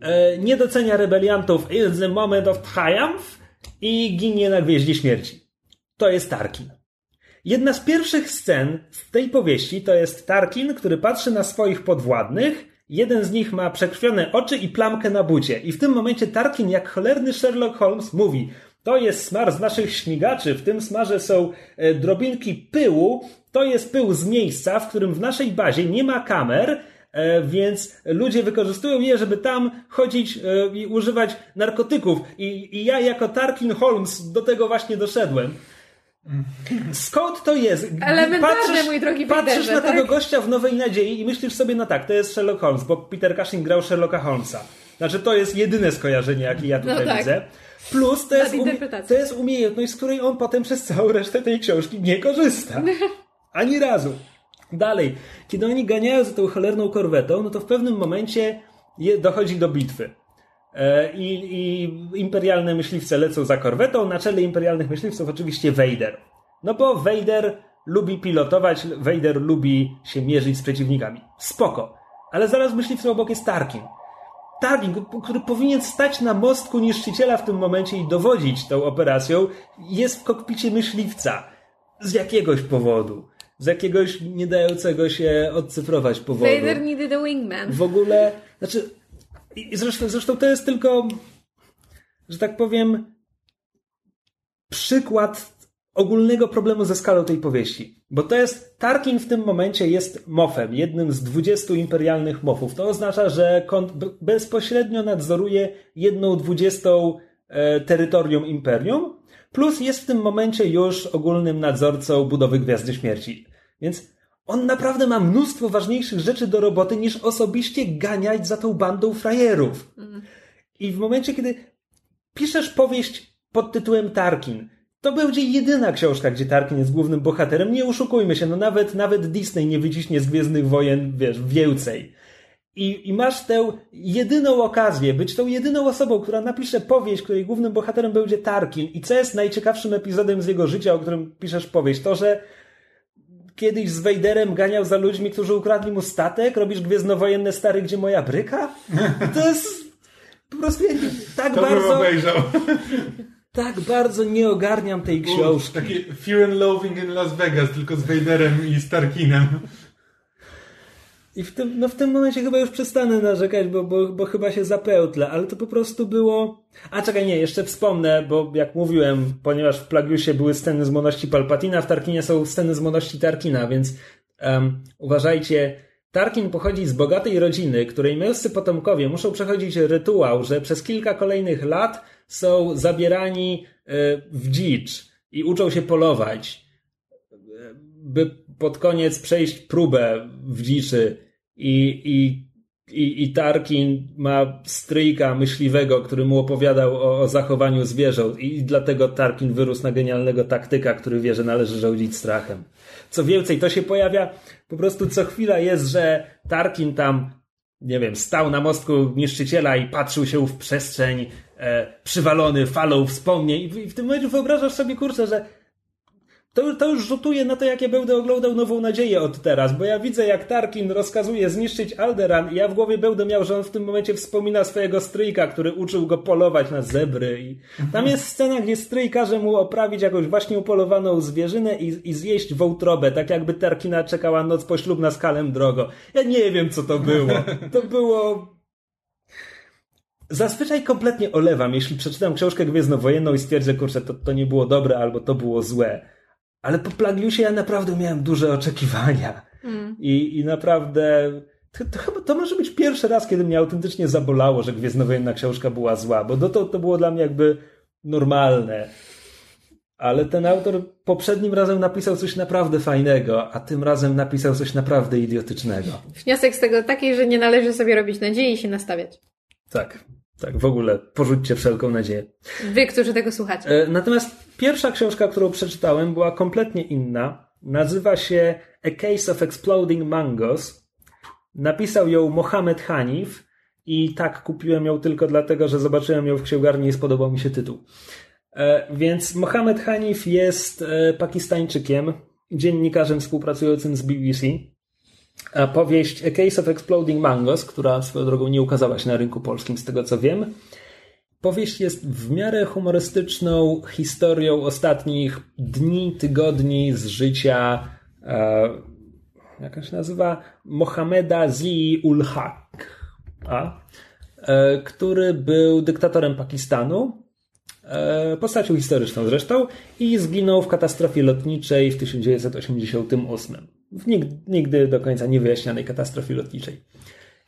e, nie docenia rebeliantów in the moment of triumph i ginie na gwieździe śmierci. To jest Tarkin. Jedna z pierwszych scen w tej powieści to jest Tarkin, który patrzy na swoich podwładnych. Jeden z nich ma przekrwione oczy i plamkę na bucie. I w tym momencie Tarkin, jak cholerny Sherlock Holmes, mówi: To jest smar z naszych śmigaczy, w tym smarze są e, drobinki pyłu. To jest pył z miejsca, w którym w naszej bazie nie ma kamer, e, więc ludzie wykorzystują je, żeby tam chodzić e, i używać narkotyków. I, I ja, jako Tarkin Holmes, do tego właśnie doszedłem. Skąd to jest? Elementarne, mój drogi Patrzysz Peterze, na tak? tego gościa w Nowej Nadziei i myślisz sobie, no tak, to jest Sherlock Holmes, bo Peter Cushing grał Sherlocka Holmesa. Znaczy, to jest jedyne skojarzenie, jakie ja tutaj No tak. widzę. Plus to jest, to jest umiejętność, z której on potem przez całą resztę tej książki nie korzysta. [laughs] Ani razu. Dalej, kiedy oni ganiają za tą cholerną korwetą, no to w pewnym momencie dochodzi do bitwy. E, I, I imperialne myśliwce lecą za korwetą. Na czele imperialnych myśliwców oczywiście Vader. No bo Vader lubi pilotować, Vader lubi się mierzyć z przeciwnikami. Spoko. Ale zaraz myśliwcem obok jest Tarkin. Tarkin, który powinien stać na mostku niszczyciela w tym momencie i dowodzić tą operacją, jest w kokpicie myśliwca. Z jakiegoś powodu. Z jakiegoś nie dającego się odcyfrować powodu Vader needed a wingman. w ogóle, znaczy, zresztą, zresztą to jest tylko, że tak powiem, przykład ogólnego problemu ze skalą tej powieści. Bo to jest, Tarkin w tym momencie jest mofem, jednym z 20 imperialnych mofów. To oznacza, że bezpośrednio nadzoruje jedną dwudziestą e, terytorium imperium, plus jest w tym momencie już ogólnym nadzorcą budowy Gwiazdy Śmierci. Więc on naprawdę ma mnóstwo ważniejszych rzeczy do roboty niż osobiście ganiać za tą bandą frajerów. I w momencie, kiedy piszesz powieść pod tytułem Tarkin, to będzie jedyna książka, gdzie Tarkin jest głównym bohaterem. Nie oszukujmy się, no nawet, nawet Disney nie wyciśnie z Gwiezdnych Wojen, wiesz, więcej. I, I masz tę jedyną okazję być tą jedyną osobą, która napisze powieść, której głównym bohaterem będzie Tarkin. I co jest najciekawszym epizodem z jego życia, o którym piszesz powieść? To, że kiedyś z Wejderem ganiał za ludźmi, którzy ukradli mu statek? Robisz gwiezdnowojenne stary, gdzie moja bryka? To jest... po prostu ja [laughs] tak To bym bardzo, obejrzał. [laughs] tak bardzo nie ogarniam tej książki. Takie Fear and Loathing in Las Vegas, tylko z Vaderem i Starkinem. I w tym, no w tym momencie chyba już przestanę narzekać, bo, bo, bo chyba się zapełtlę, ale to po prostu było... A czekaj, nie, jeszcze wspomnę, bo jak mówiłem, ponieważ w Plagiusie były sceny z moności Palpatina, w Tarkinie są sceny z moności Tarkina, więc um, uważajcie, Tarkin pochodzi z bogatej rodziny, której męscy potomkowie muszą przechodzić rytuał, że przez kilka kolejnych lat są zabierani y, w dzicz i uczą się polować, by pod koniec przejść próbę w dziczy i, i, i, i Tarkin ma stryjka myśliwego, który mu opowiadał o, o zachowaniu zwierząt i dlatego Tarkin wyrósł na genialnego taktyka, który wie, że należy rządzić strachem. Co więcej, to się pojawia po prostu co chwila jest, że Tarkin tam, nie wiem, stał na mostku niszczyciela i patrzył się w przestrzeń, e, przywalony falą wspomnień. I w, tym momencie wyobrażasz sobie, kurczę, że to, to już rzutuje na to, jak ja będę oglądał Nową Nadzieję od teraz, bo ja widzę, jak Tarkin rozkazuje zniszczyć Alderan i ja w głowie będę miał, że on w tym momencie wspomina swojego stryjka, który uczył go polować na zebry. I tam jest scena, gdzie stryj każe mu oprawić jakąś właśnie upolowaną zwierzynę i, i zjeść wątrobę, tak jakby Tarkina czekała noc poślubna z Kalem Drogo. Ja nie wiem, co to było. To było... Zazwyczaj kompletnie olewam, jeśli przeczytam książkę gwiezdnowojenną i stwierdzę, kurczę, to, to nie było dobre albo to było złe. Ale po Plagiusie ja naprawdę miałem duże oczekiwania. Mm. I, I naprawdę to, to chyba to może być pierwszy raz, kiedy mnie autentycznie zabolało, że Gwiezdnowojenna książka była zła, bo to, to było dla mnie jakby normalne. Ale ten autor poprzednim razem napisał coś naprawdę fajnego, a tym razem napisał coś naprawdę idiotycznego. Wniosek z tego taki, że nie należy sobie robić nadziei i się nastawiać. Tak, tak, w ogóle porzućcie wszelką nadzieję. Wy, którzy tego słuchacie. E, Natomiast pierwsza książka, którą przeczytałem, była kompletnie inna. Nazywa się A Case of Exploding Mangos. Napisał ją Mohamed Hanif i tak kupiłem ją tylko dlatego, że zobaczyłem ją w księgarni i spodobał mi się tytuł. E, Więc Mohamed Hanif jest e, Pakistańczykiem, dziennikarzem współpracującym z BBC. Powieść A Case of Exploding Mangos, która swoją drogą nie ukazała się na rynku polskim, z tego co wiem, Powieść jest w miarę humorystyczną historią ostatnich dni, tygodni z życia, e, się nazywa? Mohameda Zii ul Haq, e, który był dyktatorem Pakistanu, e, postacią historyczną zresztą, i zginął w katastrofie lotniczej w 1988. W nigdy, nigdy do końca niewyjaśnionej katastrofie lotniczej.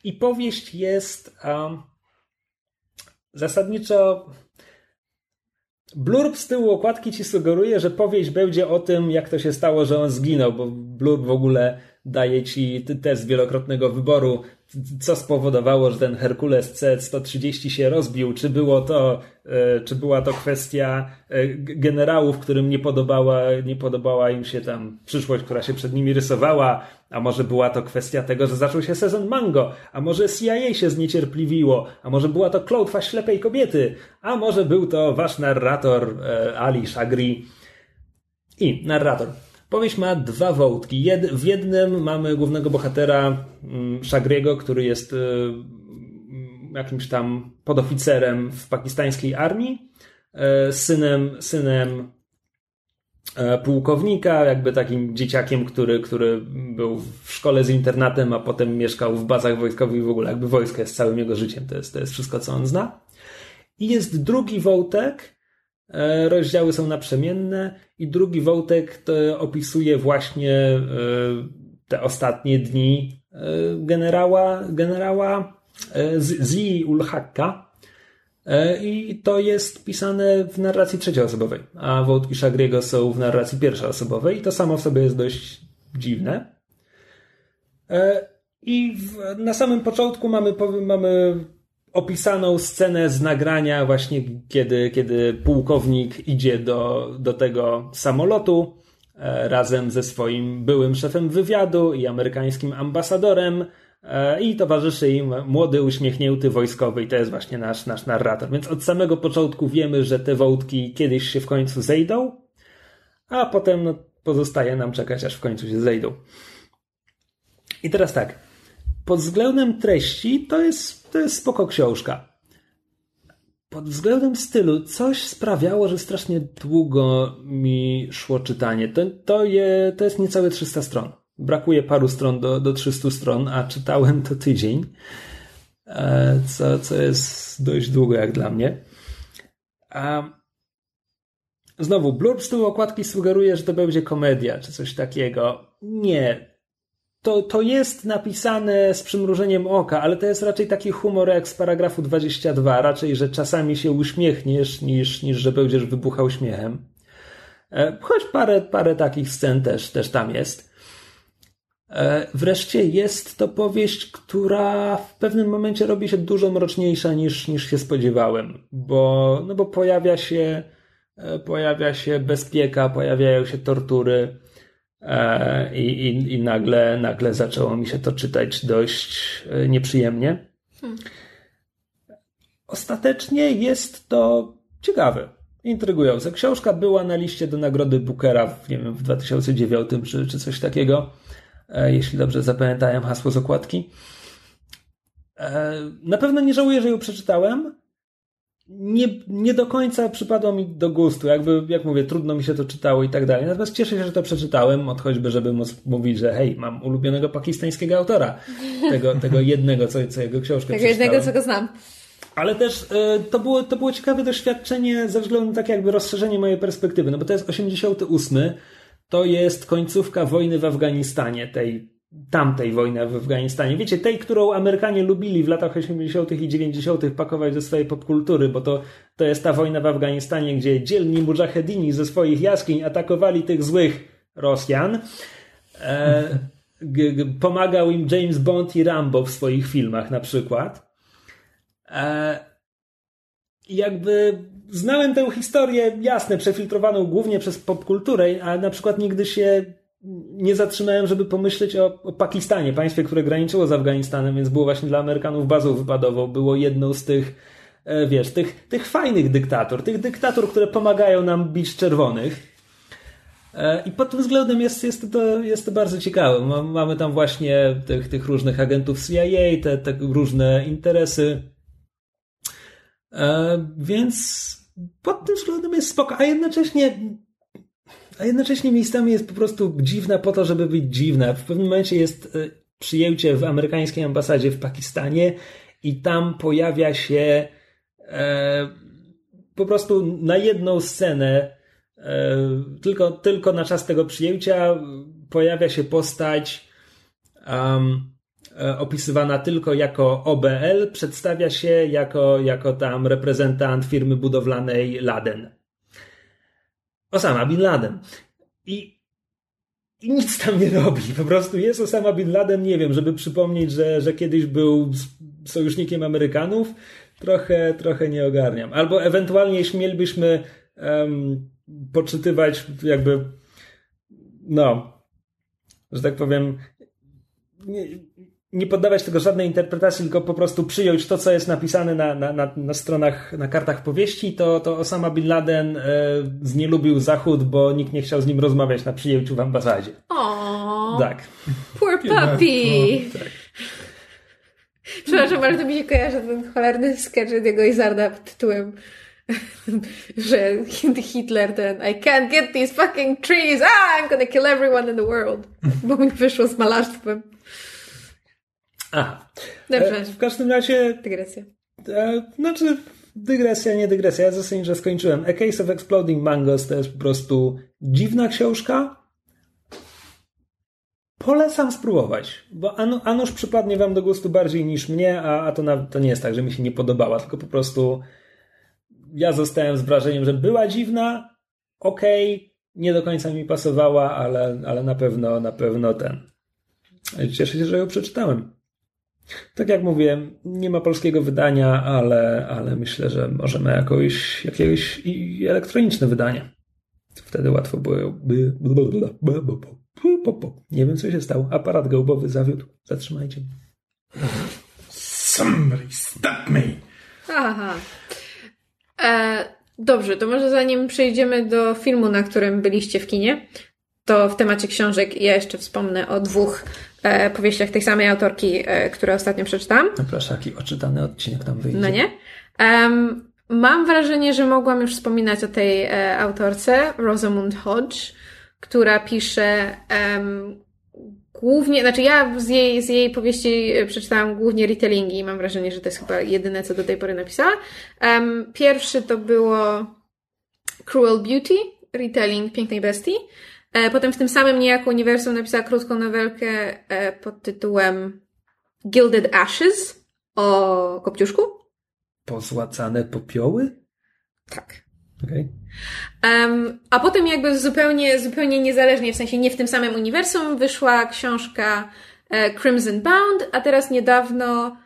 I powieść jest. Um, zasadniczo blurb z tyłu okładki ci sugeruje, że powieść będzie o tym, jak to się stało, że on zginął, bo blurb w ogóle daje ci test wielokrotnego wyboru, co spowodowało, że ten Herkules C-130 się rozbił, czy było to, e, czy była to kwestia e, generałów, którym nie podobała, nie podobała im się tam przyszłość, która się przed nimi rysowała, a może była to kwestia tego, że zaczął się sezon mango, a może CIA się zniecierpliwiło, a może była to klątwa ślepej kobiety, a może był to wasz narrator e, Ali Shagri i narrator. Powieść ma dwa wątki. Jed, w jednym mamy głównego bohatera mm, Shagriego, który jest y, mm, jakimś tam podoficerem w pakistańskiej armii, y, synem, synem e, pułkownika, jakby takim dzieciakiem, który, który był w szkole z internatem, a potem mieszkał w bazach wojskowych i w ogóle jakby wojsko jest całym jego życiem. To jest, to jest wszystko, co on zna. I jest drugi wątek, Rozdziały są naprzemienne i drugi wątek opisuje właśnie e, te ostatnie dni e, generała, generała Zii ul Hakka. I to jest pisane w narracji trzecioosobowej, a wątki Szagriego są w narracji pierwszoosobowej i to samo w sobie jest dość dziwne. I w, na samym początku mamy, mamy opisaną scenę z nagrania właśnie kiedy, kiedy pułkownik idzie do, do tego samolotu e, razem ze swoim byłym szefem wywiadu i amerykańskim ambasadorem e, i towarzyszy im młody, uśmiechnięty wojskowy i to jest właśnie nasz, nasz narrator. Więc od samego początku wiemy, że te wątki kiedyś się w końcu zejdą, a potem no, pozostaje nam czekać, aż w końcu się zejdą. I teraz tak pod względem treści to jest, to jest spoko książka. pod względem stylu coś sprawiało, że strasznie długo mi szło czytanie. To, to, je, to jest niecałe 300 stron. Brakuje paru stron do, do 300 stron, a czytałem to tydzień, e, co, co jest dość długo jak dla mnie. A znowu, blurb z tyłu okładki sugeruje, że to będzie komedia czy coś takiego. Nie, to, to jest napisane z przymrużeniem oka, ale to jest raczej taki humor jak z paragrafu 22. Raczej, że czasami się uśmiechniesz, niż, niż że będziesz wybuchał śmiechem. E, choć parę, parę takich scen też, też tam jest. E, wreszcie jest to powieść, która w pewnym momencie robi się dużo mroczniejsza niż, niż się spodziewałem, bo, no bo pojawia się, e, pojawia się bezpieka, pojawiają się tortury I, i, i nagle, nagle zaczęło mi się to czytać dość e, nieprzyjemnie. Hmm. Ostatecznie jest to ciekawe, intrygujące. Książka była na liście do nagrody Bookera w, nie wiem, w 2009 czy, czy coś takiego, e, jeśli dobrze zapamiętałem hasło z okładki. Na pewno nie żałuję, że ją przeczytałem nie, nie do końca przypadło mi do gustu. Jakby, jak mówię, trudno mi się to czytało i tak dalej. Natomiast cieszę się, że to przeczytałem, od choćby, żeby móc mówić, że hej, mam ulubionego pakistańskiego autora. Tego, tego jednego, co, co jego książkę Tego jednego, co go znam. Ale też y, to, było, to było ciekawe doświadczenie ze względu na takie jakby rozszerzenie mojej perspektywy, no bo to jest 88, to jest końcówka wojny w Afganistanie, tej tamtej wojny w Afganistanie. Wiecie, tej, którą Amerykanie lubili w latach 80. i 90. pakować do swojej popkultury, bo to, to jest ta wojna w Afganistanie, gdzie dzielni mujahedini ze swoich jaskiń atakowali tych złych Rosjan. E, g, g, pomagał im James Bond i Rambo w swoich filmach na przykład. E, jakby znałem tę historię, jasne, przefiltrowaną głównie przez popkulturę, a na przykład nigdy się nie zatrzymałem, żeby pomyśleć o, o, Pakistanie, państwie, które graniczyło z Afganistanem, więc było właśnie dla Amerykanów bazą wypadową, było jedną z tych, e, wiesz, tych, tych fajnych dyktatur, tych dyktatur, które pomagają nam bić czerwonych. E, I pod tym względem jest, jest, to, jest to bardzo ciekawe. Mamy tam właśnie tych, tych różnych agentów CIA, te, te różne interesy. E, więc pod tym względem jest spoko, a jednocześnie a jednocześnie miejscami jest po prostu dziwna po to, żeby być dziwna. W pewnym momencie jest e, przyjęcie w amerykańskiej ambasadzie w Pakistanie i tam pojawia się e, po prostu na jedną scenę, e, tylko, tylko na czas tego przyjęcia pojawia się postać um, opisywana tylko jako OBL, przedstawia się jako, jako tam reprezentant firmy budowlanej Laden. Osama Bin Laden. I, I nic tam nie robi. Po prostu jest Osama Bin Laden, nie wiem, żeby przypomnieć, że, że kiedyś był sojusznikiem Amerykanów. Trochę, trochę nie ogarniam. Albo ewentualnie, jeśli mielibyśmy um, poczytywać jakby no, że tak powiem, nie, nie poddawać tego żadnej interpretacji, tylko po prostu przyjąć to, co jest napisane na, na, na, na stronach, na kartach powieści, to, to Osama Bin Laden e, znielubił Zachód, bo nikt nie chciał z nim rozmawiać na przyjęciu w ambasadzie. Aww. Tak. Poor puppy. Tak. [laughs] Przepraszam, ale to mi się kojarzy ten cholerny sketch jego Izarda pod tytułem [laughs] że Hitler ten I can't get these fucking trees, ah, I'm gonna kill everyone in the world. Bo mi wyszło z malarstwem. Aha. Dobrze. E, w każdym razie... Dygresja. E, znaczy, dygresja, nie dygresja. Ja zasadniczo skończyłem. A Case of Exploding Mangos to jest po prostu dziwna książka. Polecam spróbować, bo Anu, Anusz przypadnie wam do gustu bardziej niż mnie, a, a to, na, to nie jest tak, że mi się nie podobała, tylko po prostu ja zostałem z wrażeniem, że była dziwna, okej, okay, nie do końca mi pasowała, ale, ale na pewno, na pewno ten. Cieszę się, że ją przeczytałem. Tak jak mówiłem, nie ma polskiego wydania, ale, ale myślę, że możemy jakoś, jakieś elektroniczne wydanie. Wtedy łatwo byłoby. Nie wiem, co się stało. Aparat gałbowy zawiódł. Zatrzymajcie. Somebody stop me! Aha. E, dobrze, to może zanim przejdziemy do filmu, na którym byliście w kinie, to w temacie książek ja jeszcze wspomnę o dwóch e, powieściach tej samej autorki, e, które ostatnio przeczytałam. No proszę, jaki oczytany odcinek tam wyjdzie. No nie? Um, mam wrażenie, że mogłam już wspominać o tej e, autorce, Rosamund Hodge, która pisze em, głównie, znaczy ja z jej, z jej powieści e, przeczytałam głównie retellingi i mam wrażenie, że to jest chyba jedyne, co do tej pory napisała. Em, pierwszy to było Cruel Beauty, retelling Pięknej Bestii. E, potem w tym samym niejako uniwersum napisała krótką nowelkę e, pod tytułem Gilded Ashes o Kopciuszku. Pozłacane popioły? Tak. Okej. Um, a potem jakby zupełnie, zupełnie niezależnie, w sensie nie w tym samym uniwersum, wyszła książka e, Crimson Bound, a teraz niedawno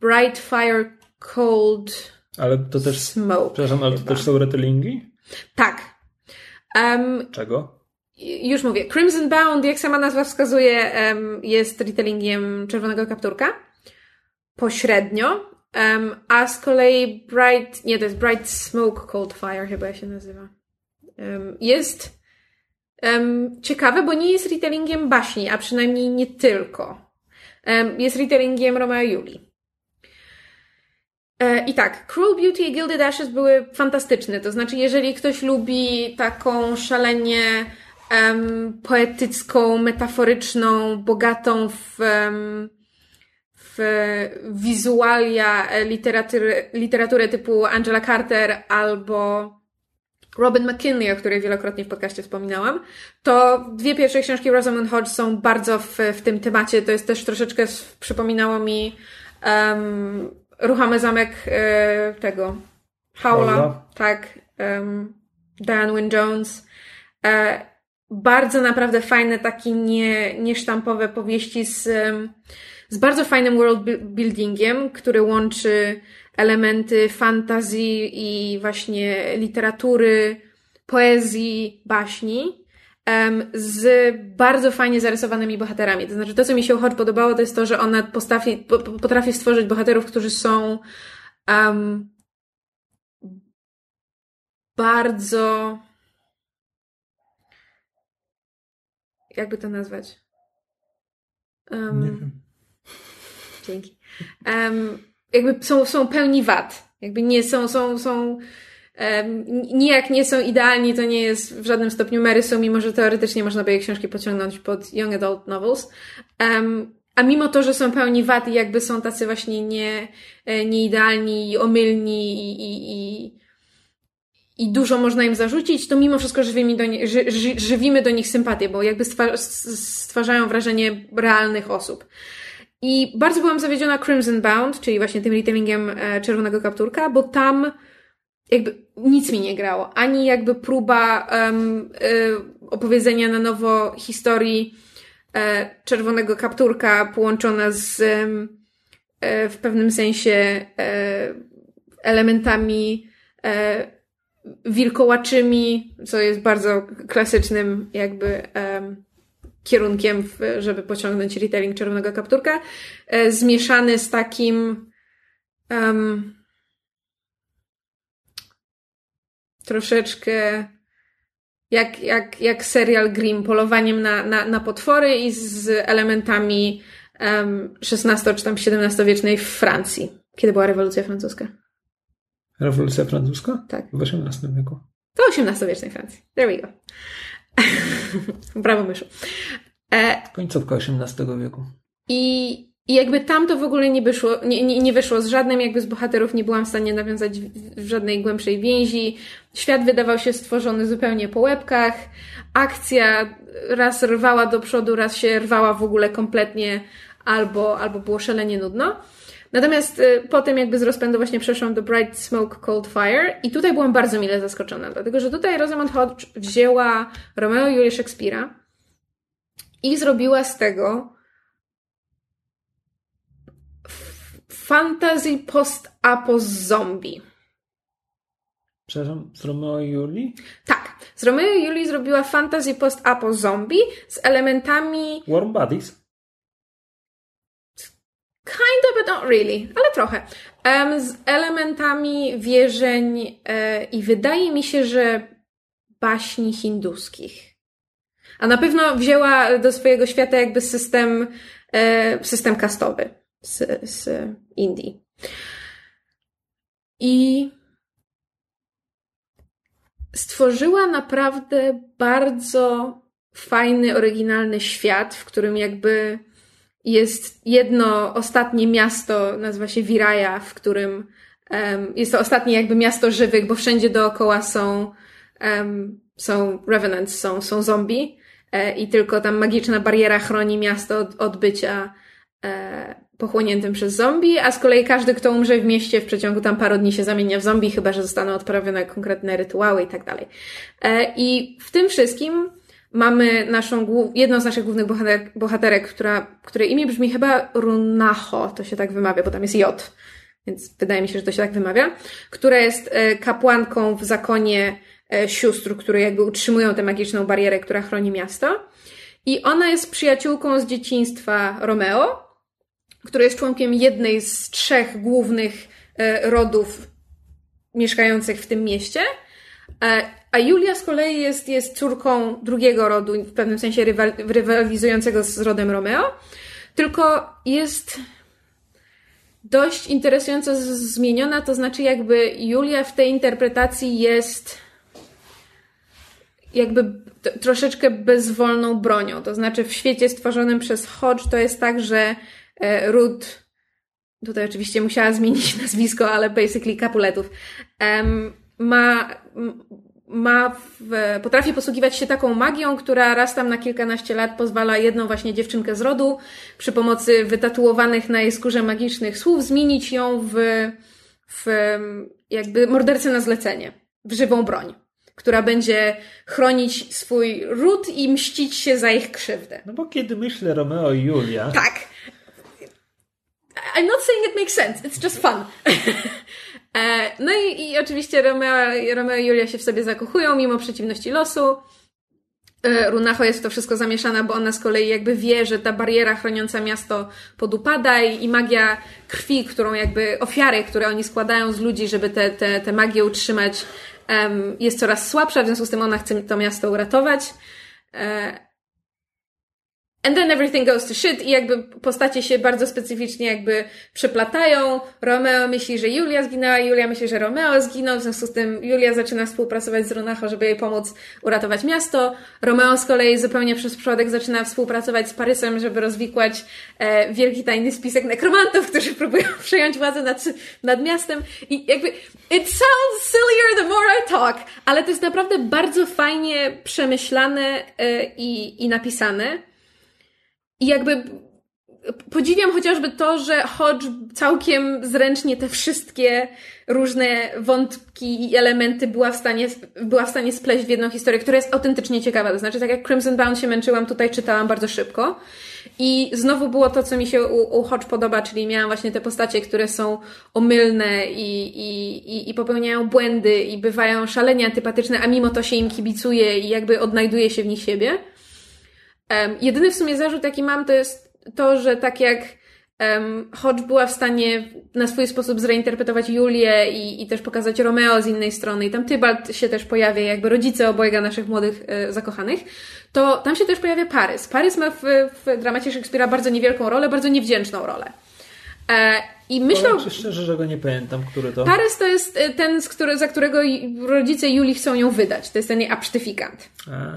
Bright Fire Cold Ale to też... Smoke. Przepraszam, ale to chyba. też są retellingi? Tak. Um, Czego? Już mówię, Crimson Bound, jak sama nazwa wskazuje, jest retellingiem Czerwonego Kapturka. Pośrednio. A z kolei Bright, nie, to jest Bright Smoke Cold Fire chyba się nazywa. Jest ciekawe, bo nie jest retellingiem baśni, a przynajmniej nie tylko. Jest retellingiem Romeo i Julii. E, I tak, Cruel Beauty i Gilded Ashes były fantastyczne. To znaczy, jeżeli ktoś lubi taką szalenie em, poetycką, metaforyczną, bogatą w, em, w wizualia e, literatury, literaturę typu Angela Carter albo Robin McKinley, o której wielokrotnie w podcaście wspominałam, to dwie pierwsze książki Rosamund Hodge są bardzo w, w tym temacie. To jest też troszeczkę przypominało mi um, Ruchamy zamek e, tego Howla, tak, um, Diane Wynne Jones. E, bardzo naprawdę fajne, takie nie, niesztampowe powieści z, z bardzo fajnym world bu- buildingiem, który łączy elementy fantazji i właśnie literatury, poezji, baśni z bardzo fajnie zarysowanymi bohaterami. To znaczy, to, co mi się Hodge podobało, to jest to, że ona postawi, po, po- potrafi stworzyć bohaterów, którzy są em, bardzo jakby to nazwać? Em, Nie wiem. Dzięki. Em, jakby są, są pełni wad. Jakby nie są, są, są um, nijak nie są idealni, to nie jest w żadnym stopniu Mary Sue, mimo że teoretycznie można by jej książki pociągnąć pod Young Adult Novels. Em, a mimo to, że są pełni wad i jakby są tacy właśnie nie, e, nieidealni i omylni i, i, i, i dużo można im zarzucić, to mimo wszystko żywimy do, nie, ży, ży, żywimy do nich sympatię, bo jakby stwarzają wrażenie realnych osób. I bardzo byłam zawiedziona Crimson Bound, czyli właśnie tym retellingiem e, Czerwonego Kapturka, bo tam jakby nic mi nie grało. Ani jakby próba em, e, opowiedzenia na nowo historii e, Czerwonego Kapturka połączona z e, w pewnym sensie e, elementami e, wilkołaczymi, co jest bardzo klasycznym jakby em, kierunkiem, w, żeby pociągnąć retelling Czerwonego Kapturka, e, zmieszany z takim em, troszeczkę jak, jak, jak serial Grimm, polowaniem na, na, na potwory i z elementami um, XVI czy tam XVII-wiecznej Francji, kiedy była rewolucja francuska. Rewolucja francuska? Tak. W XVIII wieku. To XVIII-wiecznej Francji. There we go. [laughs] Brawo, myszu. E, Końcówka XVIII wieku. I, I jakby tam to w ogóle nie wyszło, nie, nie, nie wyszło z żadnym jakby z bohaterów, nie byłam w stanie nawiązać w, w żadnej głębszej więzi. Świat wydawał się stworzony zupełnie po łebkach. Akcja raz rwała do przodu, raz się rwała w ogóle kompletnie, albo, albo było szalenie nudno. Natomiast y, potem jakby z rozpędu właśnie przeszłam do Bright Smoke Cold Fire i tutaj byłam bardzo mile zaskoczona, dlatego że tutaj Rosamund Hodge wzięła Romeo i Julię Szekspira i zrobiła z tego fantasy post-apo zombie. Przepraszam, z Romeo i Julii? Tak, z Romeo i Julii zrobiła fantasy post-apo zombie z elementami Warm Bodies? Kind of, but not really, ale trochę. Em, z elementami wierzeń e, i wydaje mi się, że baśni hinduskich. A na pewno wzięła do swojego świata jakby system, e, system kastowy z, z Indii. I stworzyła naprawdę bardzo fajny, oryginalny świat, w którym jakby jest jedno ostatnie miasto, nazywa się Viraja, w którym um, jest to ostatnie jakby miasto żywych, bo wszędzie dookoła są, um, są revenants, są, są zombie e, i tylko tam magiczna bariera chroni miasto od, od bycia e, pochłoniętym przez zombie, a z kolei każdy, kto umrze w mieście w przeciągu tam paru dni się zamienia w zombie, chyba że zostaną odprawione konkretne rytuały i tak dalej. E, I w tym wszystkim mamy naszą, jedną z naszych głównych bohaterek, bohaterek która, której imię brzmi chyba Runacho, to się tak wymawia, bo tam jest J, więc wydaje mi się, że to się tak wymawia, która jest e, kapłanką w zakonie e, sióstr, które jakby utrzymują tę magiczną barierę, która chroni miasto. I ona jest przyjaciółką z dzieciństwa Romeo, który jest członkiem jednej z trzech głównych e, rodów mieszkających w tym mieście. A Julia z kolei jest, jest córką drugiego rodu, w pewnym sensie rywalizującego z rodem Romeo, tylko jest dość interesująco zmieniona, to znaczy jakby Julia w tej interpretacji jest jakby troszeczkę bezwolną bronią. To znaczy w świecie stworzonym przez Hodge to jest tak, że e, Ruth, tutaj oczywiście musiała zmienić [laughs] nazwisko, ale basically Capuletów, ma ma w, potrafi posługiwać się taką magią, która raz tam na kilkanaście lat pozwala jedną właśnie dziewczynkę z rodu przy pomocy wytatuowanych na jej skórze magicznych słów zmienić ją w, w jakby mordercę na zlecenie, w żywą broń, która będzie chronić swój ród i mścić się za ich krzywdę. No bo kiedy myślę Romeo i Julia... Tak. I'm not saying it makes sense, it's just fun. [laughs] E, no i, i oczywiście Romeo, Romeo i Julia się w sobie zakochują mimo przeciwności losu. E, Runacho jest w to wszystko zamieszana, bo ona z kolei jakby wie, że ta bariera chroniąca miasto podupada i, i magia krwi, którą jakby ofiary, które oni składają z ludzi, żeby te, te, te magię utrzymać, um, jest coraz słabsza, w związku z tym ona chce to miasto uratować. E, And then everything goes to shit i jakby postacie się bardzo specyficznie jakby przeplatają. Romeo myśli, że Julia zginęła, Julia myśli, że Romeo zginął, w związku z tym Julia zaczyna współpracować z Ronacho, żeby jej pomóc uratować miasto. Romeo z kolei zupełnie przez przypadek zaczyna współpracować z Parysem, żeby rozwikłać e, wielki tajny spisek nekromantów, którzy próbują [laughs] przejąć władzę nad, nad miastem. I jakby it sounds sillier the more I talk, ale to jest naprawdę bardzo fajnie przemyślane e, i, i napisane. I jakby podziwiam chociażby to, że Hodge całkiem zręcznie te wszystkie różne wątki i elementy była w stanie, była w stanie spleść w jedną historię, która jest autentycznie ciekawa. To znaczy, tak jak Crimson Bound się męczyłam, tutaj czytałam bardzo szybko. I znowu było to, co mi się u, u Hodge podoba, czyli miałam właśnie te postacie, które są omylne i, i, i, i popełniają błędy i bywają szalenie antypatyczne, a mimo to się im kibicuje i jakby odnajduje się w nich siebie. Um, jedyny w sumie zarzut, jaki mam, to jest to, że tak jak um, Hodge była w stanie na swój sposób zreinterpretować Julię i, i też pokazać Romeo z innej strony, i tam Tybalt się też pojawia, jakby rodzice obojga naszych młodych e, zakochanych, to tam się też pojawia Parys. Parys ma w, w dramacie Szekspira bardzo niewielką rolę, bardzo niewdzięczną rolę. E, I myślę. Powiem szczerze, że go nie pamiętam, który to. Parys to jest e, ten, z który, za którego rodzice Julii chcą ją wydać. To jest ten jej absztyfikant. A.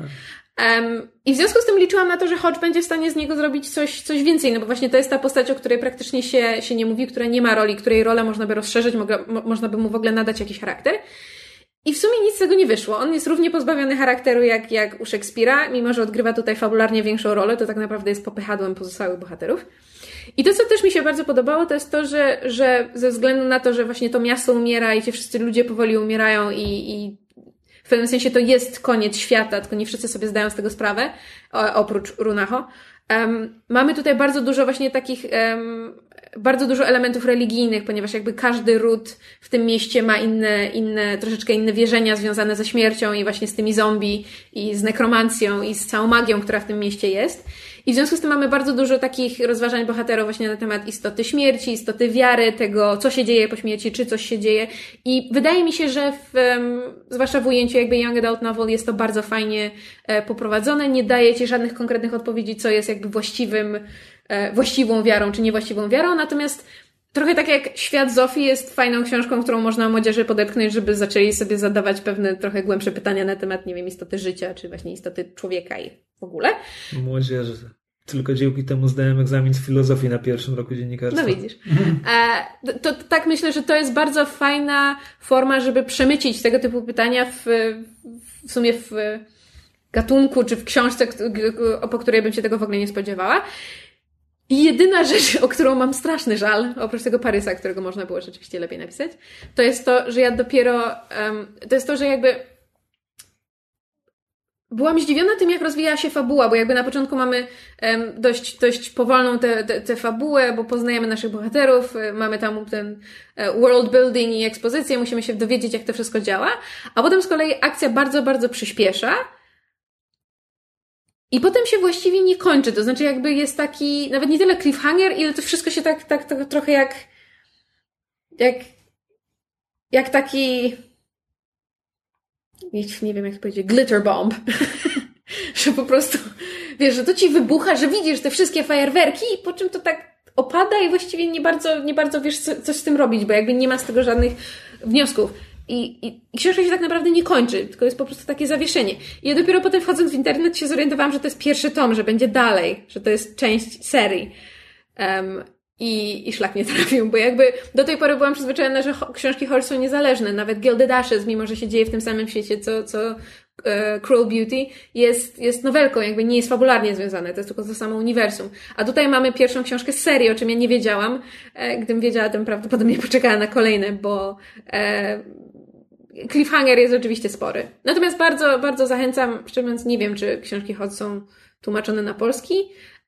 Um, I w związku z tym liczyłam na to, że Hodge będzie w stanie z niego zrobić coś, coś więcej, no bo właśnie to jest ta postać, o której praktycznie się, się nie mówi, która nie ma roli, której rolę można by rozszerzyć, mo można by mu w ogóle nadać jakiś charakter. I w sumie nic z tego nie wyszło. On jest równie pozbawiony charakteru jak, jak u Szekspira, mimo że odgrywa tutaj fabularnie większą rolę, to tak naprawdę jest popychadłem pozostałych bohaterów. I to, co też mi się bardzo podobało, to jest to, że, że ze względu na to, że właśnie to miasto umiera i ci wszyscy ludzie powoli umierają i, i w pewnym sensie to jest koniec świata, tylko nie wszyscy sobie zdają z tego sprawę, oprócz Runaho. Um, mamy tutaj bardzo dużo właśnie takich, um, bardzo dużo elementów religijnych, ponieważ jakby każdy ród w tym mieście ma inne, inne, troszeczkę inne wierzenia związane ze śmiercią i właśnie z tymi zombie i z nekromancją i z całą magią, która w tym mieście jest. I w związku z tym mamy bardzo dużo takich rozważań bohaterów właśnie na temat istoty śmierci, istoty wiary, tego, co się dzieje po śmierci, czy coś się dzieje. I wydaje mi się, że w, zwłaszcza w ujęciu jakby Young Adult Novel jest to bardzo fajnie e, poprowadzone. Nie daje ci żadnych konkretnych odpowiedzi, co jest jakby właściwym, e, właściwą wiarą, czy niewłaściwą wiarą. Natomiast trochę tak jak Świat Zofii jest fajną książką, którą można młodzieży podepchnąć, żeby zaczęli sobie zadawać pewne trochę głębsze pytania na temat, nie wiem, istoty życia, czy właśnie istoty człowieka i w ogóle. Młodzież. Tylko dzięki temu zdałem egzamin z filozofii na pierwszym roku dziennikarstwa. No widzisz. E, to, to tak myślę, że to jest bardzo fajna forma, żeby przemycić tego typu pytania w, w sumie w gatunku, czy w książce, po której bym się tego w ogóle nie spodziewała. I jedyna rzecz, o którą mam straszny żal, oprócz tego Parysa, którego można było rzeczywiście lepiej napisać, to jest to, że ja dopiero, um, to jest to, że jakby byłam zdziwiona tym, jak rozwijała się fabuła, bo jakby na początku mamy um, dość, dość powolną tę te, te, fabułę, bo poznajemy naszych bohaterów, y, mamy tam ten e, world building i ekspozycję, musimy się dowiedzieć, jak to wszystko działa, a potem z kolei akcja bardzo, bardzo przyspiesza, i potem się właściwie nie kończy, to znaczy jakby jest taki, nawet nie tyle cliffhanger, ile to wszystko się tak, tak, tak trochę jak, jak, jak taki, nie wiem jak to powiedzieć, glitter bomb. [laughs] że po prostu, wiesz, że to ci wybucha, że widzisz te wszystkie fajerwerki i po czym to tak opada i właściwie nie bardzo, nie bardzo wiesz co, coś z tym robić, bo jakby nie ma z tego żadnych wniosków. I, i, książka się tak naprawdę nie kończy, tylko jest po prostu takie zawieszenie. I ja dopiero potem wchodząc w internet się zorientowałam, że to jest pierwszy tom, że będzie dalej, że to jest część serii. Um, i, I szlak nie [laughs] trafił, bo jakby do tej pory byłam przyzwyczajona, że książki horror są niezależne. Nawet Gilded Ashes, mimo że się dzieje w tym samym świecie, co, co e, Cruel Beauty, jest, jest nowelką, jakby nie jest fabularnie związane, to jest tylko to samo uniwersum. A tutaj mamy pierwszą książkę z serii, o czym ja nie wiedziałam. E, gdybym wiedziała, to prawdopodobnie poczekała na kolejne, bo e, cliffhanger jest oczywiście spory. Natomiast bardzo, bardzo zachęcam, szczerze mówiąc, nie wiem, czy książki Hot są tłumaczone na polski,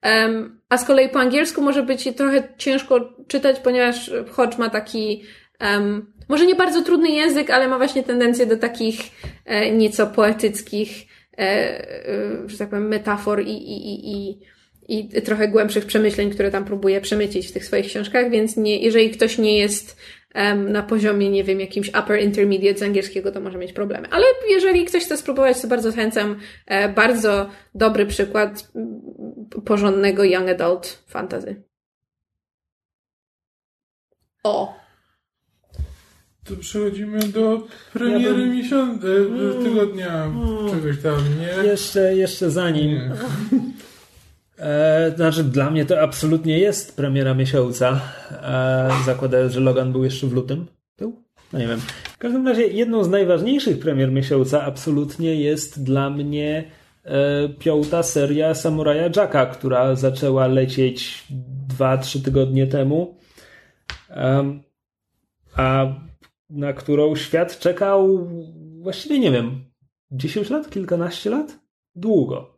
um, a z kolei po angielsku może być trochę ciężko czytać, ponieważ Hodge ma taki um, może nie bardzo trudny język, ale ma właśnie tendencję do takich e, nieco poetyckich, e, e, że tak powiem, metafor i, i, i, i, i trochę głębszych przemyśleń, które tam próbuje przemycić w tych swoich książkach, więc nie, jeżeli ktoś nie jest na poziomie, nie wiem, jakimś upper intermediate z angielskiego, to może mieć problemy. Ale jeżeli ktoś chce spróbować, to bardzo zachęcam. E, bardzo dobry przykład porządnego young adult fantasy. O! To przechodzimy do premiery ja bym... miesiąca, e, tygodnia, mm. czegoś tam, nie? Jeszcze, jeszcze zanim. E, znaczy, dla mnie to absolutnie jest premiera miesiąca. E, zakładając, że Logan był jeszcze w lutym. Był? No nie wiem. W każdym razie, jedną z najważniejszych premier miesiąca absolutnie jest dla mnie e, piąta seria Samuraja Jacka, która zaczęła lecieć 2-3 tygodnie temu. a na którą świat czekał właściwie nie wiem, 10 lat, kilkanaście lat? Długo.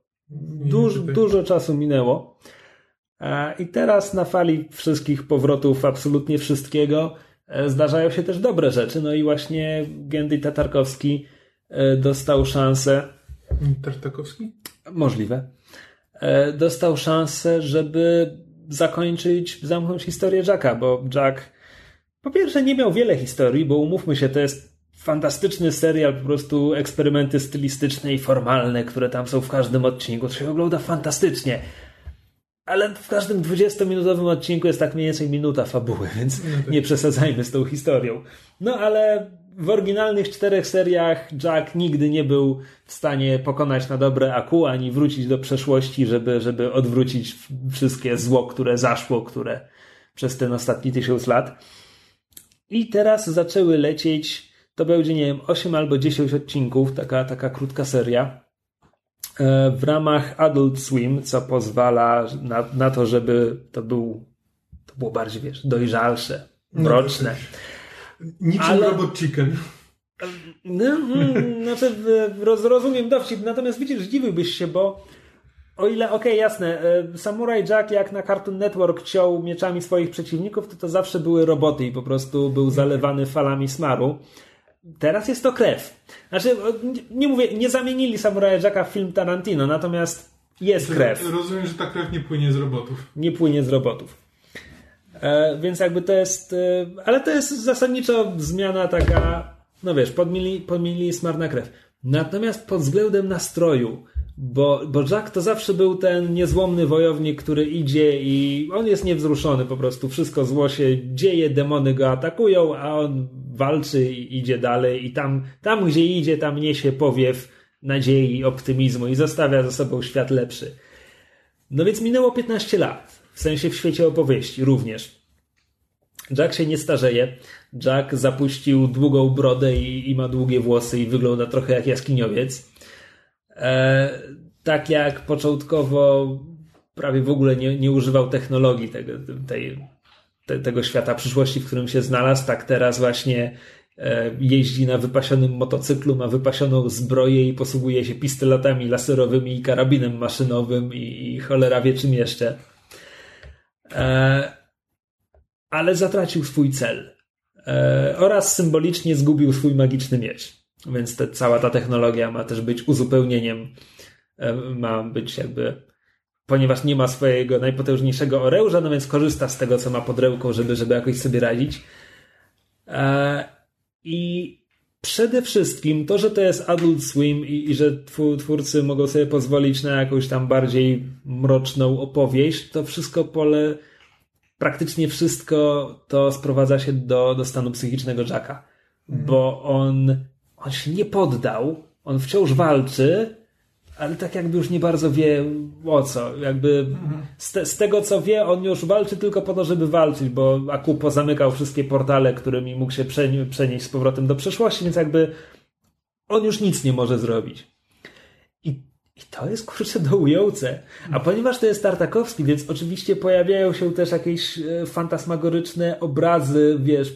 Dużo, dużo czasu minęło. I teraz na fali wszystkich powrotów, absolutnie wszystkiego, e, zdarzają się też dobre rzeczy. No i właśnie Gendy Tatarkowski e, dostał szansę. Tartakowski? Możliwe. E, dostał szansę, żeby zakończyć, zamknąć historię Jacka, bo Jack po pierwsze nie miał wiele historii, bo umówmy się, to jest fantastyczny serial, po prostu eksperymenty stylistyczne i formalne, które tam są w każdym odcinku. To się ogląda fantastycznie. Ale w każdym 20-minutowym odcinku jest tak mniej więcej minuta fabuły, [laughs] więc no tak. nie przesadzajmy z tą historią. No ale w oryginalnych czterech seriach Jack nigdy nie był w stanie pokonać na dobre Aku, ani wrócić do przeszłości, żeby, żeby odwrócić wszystkie zło, które zaszło, które przez ten ostatni tysiąc lat. I teraz zaczęły lecieć to będzie, nie wiem, 8 albo 10 odcinków, taka, taka krótka seria e, w ramach Adult Swim, co pozwala na, na to, żeby to był to było bardziej, wiesz, dojrzalsze, no, mroczne. No, niczym Ale... Robot Chicken. No, mm, znaczy, rozumiem dowcip, natomiast widzisz, zdziwiłbyś się, bo o ile, okej, okay, jasne, e, Samurai Jack jak na Cartoon Network ciął mieczami swoich przeciwników, to to zawsze były roboty i po prostu był zalewany falami smaru. Teraz jest to krew. Znaczy, nie mówię, nie zamienili Samuraja Jacka w film Tarantino, natomiast jest krew. Rozumiem, że ta krew nie płynie z robotów. Nie płynie z robotów. E, więc jakby to jest. E, ale to jest zasadniczo zmiana taka. No wiesz, podmienili, podmienili smar na krew. Natomiast pod względem nastroju Bo, bo Jack to zawsze był ten niezłomny wojownik, który idzie i on jest niewzruszony po prostu. Wszystko zło się dzieje, demony go atakują, a on walczy i idzie dalej. I tam, tam gdzie idzie, tam niesie powiew nadziei optymizmu i zostawia za sobą świat lepszy. No więc minęło 15 lat. W sensie w świecie opowieści również. Jack się nie starzeje. Jack zapuścił długą brodę i, i ma długie włosy i wygląda trochę jak jaskiniowiec. E, tak jak początkowo prawie w ogóle nie, nie używał technologii tego, tej, te, tego świata przyszłości, w którym się znalazł, tak teraz właśnie e, jeździ na wypasionym motocyklu, ma wypasioną zbroję i posługuje się pistoletami laserowymi i karabinem maszynowym i, i cholera wie czym jeszcze. E, ale zatracił swój cel. Oraz symbolicznie zgubił swój magiczny miecz. Więc te, cała ta technologia ma też być uzupełnieniem, e, ma być jakby, ponieważ nie ma swojego najpotężniejszego oręża, no więc korzysta z tego, co ma pod ręką, żeby, żeby jakoś sobie radzić. E, I przede wszystkim to, że to jest Adult Swim i, i że twórcy mogą sobie pozwolić na jakąś tam bardziej mroczną opowieść, to wszystko pole praktycznie wszystko to sprowadza się do, do stanu psychicznego Jacka. Mhm. Bo on, on się nie poddał, on wciąż walczy, ale tak jakby już nie bardzo wie o co. Jakby z, te, z, tego co wie, on już walczy tylko po to, żeby walczyć, bo Aku pozamykał wszystkie portale, którymi mógł się przenieść z powrotem do przeszłości, więc jakby on już nic nie może zrobić. I i to jest kurczę dołujące. A ponieważ to jest Tartakowski, więc oczywiście pojawiają się też jakieś e, fantasmagoryczne obrazy, wiesz,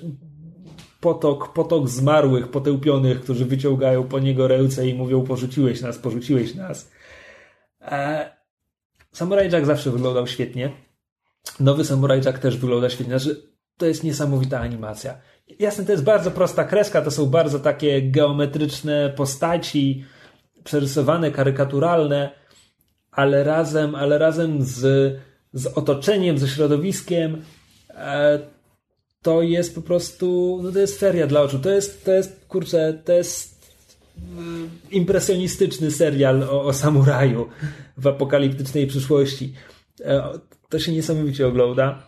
potok, potok zmarłych, potępionych, którzy wyciągają po niego ręce i mówią porzuciłeś nas, porzuciłeś nas. E, Samurai Jack zawsze wyglądał świetnie. Nowy Samurai Jack też wygląda świetnie. Znaczy, to jest niesamowita animacja. Jasne, to jest bardzo prosta kreska, to są bardzo takie geometryczne postaci, przerysowane, karykaturalne, ale razem, ale razem z, z otoczeniem, ze środowiskiem, e, to jest po prostu, no to jest feria dla oczu. To jest, to jest kurczę, to jest e, impresjonistyczny serial o, o samuraju w apokaliptycznej przyszłości. E, to się niesamowicie ogląda.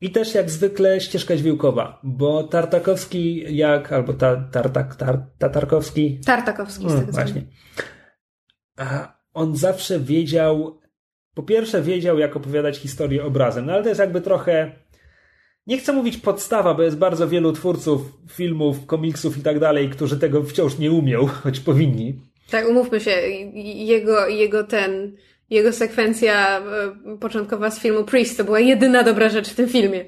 I też jak zwykle ścieżka dźwiękowa, bo Tartakowski jak, albo ta, tartak, tar, Tatarkowski. Tartakowski, z hmm, tego Właśnie. A on zawsze wiedział, po pierwsze wiedział jak opowiadać historię obrazem, no ale to jest jakby trochę, nie chcę mówić podstawa, bo jest bardzo wielu twórców filmów, komiksów i tak dalej, którzy tego wciąż nie umiał, [laughs] choć powinni. Tak, umówmy się, jego, jego ten jego sekwencja e, początkowa z filmu Priest to była jedyna dobra rzecz w tym filmie.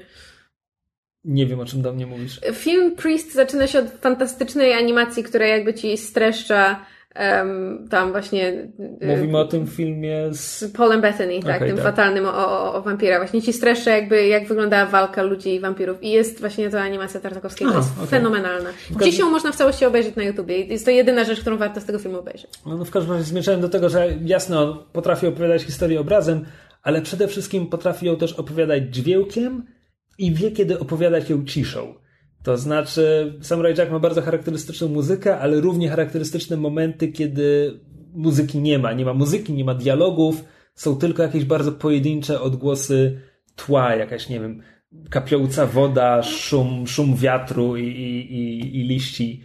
Nie wiem, o czym do mnie mówisz. Film Priest zaczyna się od fantastycznej animacji, która jakby ci streszcza Um, tam właśnie. Y, Mówimy o tym filmie z. Paulem Bethany, tak, okay, tym tak. fatalnym o, o, o wampira. Właśnie ci streszczę, jakby jak wyglądała walka ludzi i wampirów. I jest właśnie ta animacja Tartakowskiego, Aha, jest okay. fenomenalna. Gdzieś ją można w całości obejrzeć na YouTubie. Jest to jedyna rzecz, którą warto z tego filmu obejrzeć. No, no w każdym razie zmierzałem do tego, że jasno, potrafi opowiadać historię obrazem, ale przede wszystkim potrafi ją też opowiadać dźwiękiem i wie, kiedy opowiadać ją ciszą. To znaczy, Samurai Jack ma bardzo charakterystyczną muzykę, ale równie charakterystyczne momenty, kiedy muzyki nie ma. Nie ma muzyki, nie ma dialogów, są tylko jakieś bardzo pojedyncze odgłosy tła, jakaś, nie wiem, kapiąca woda, szum, szum wiatru i, i, i, i liści.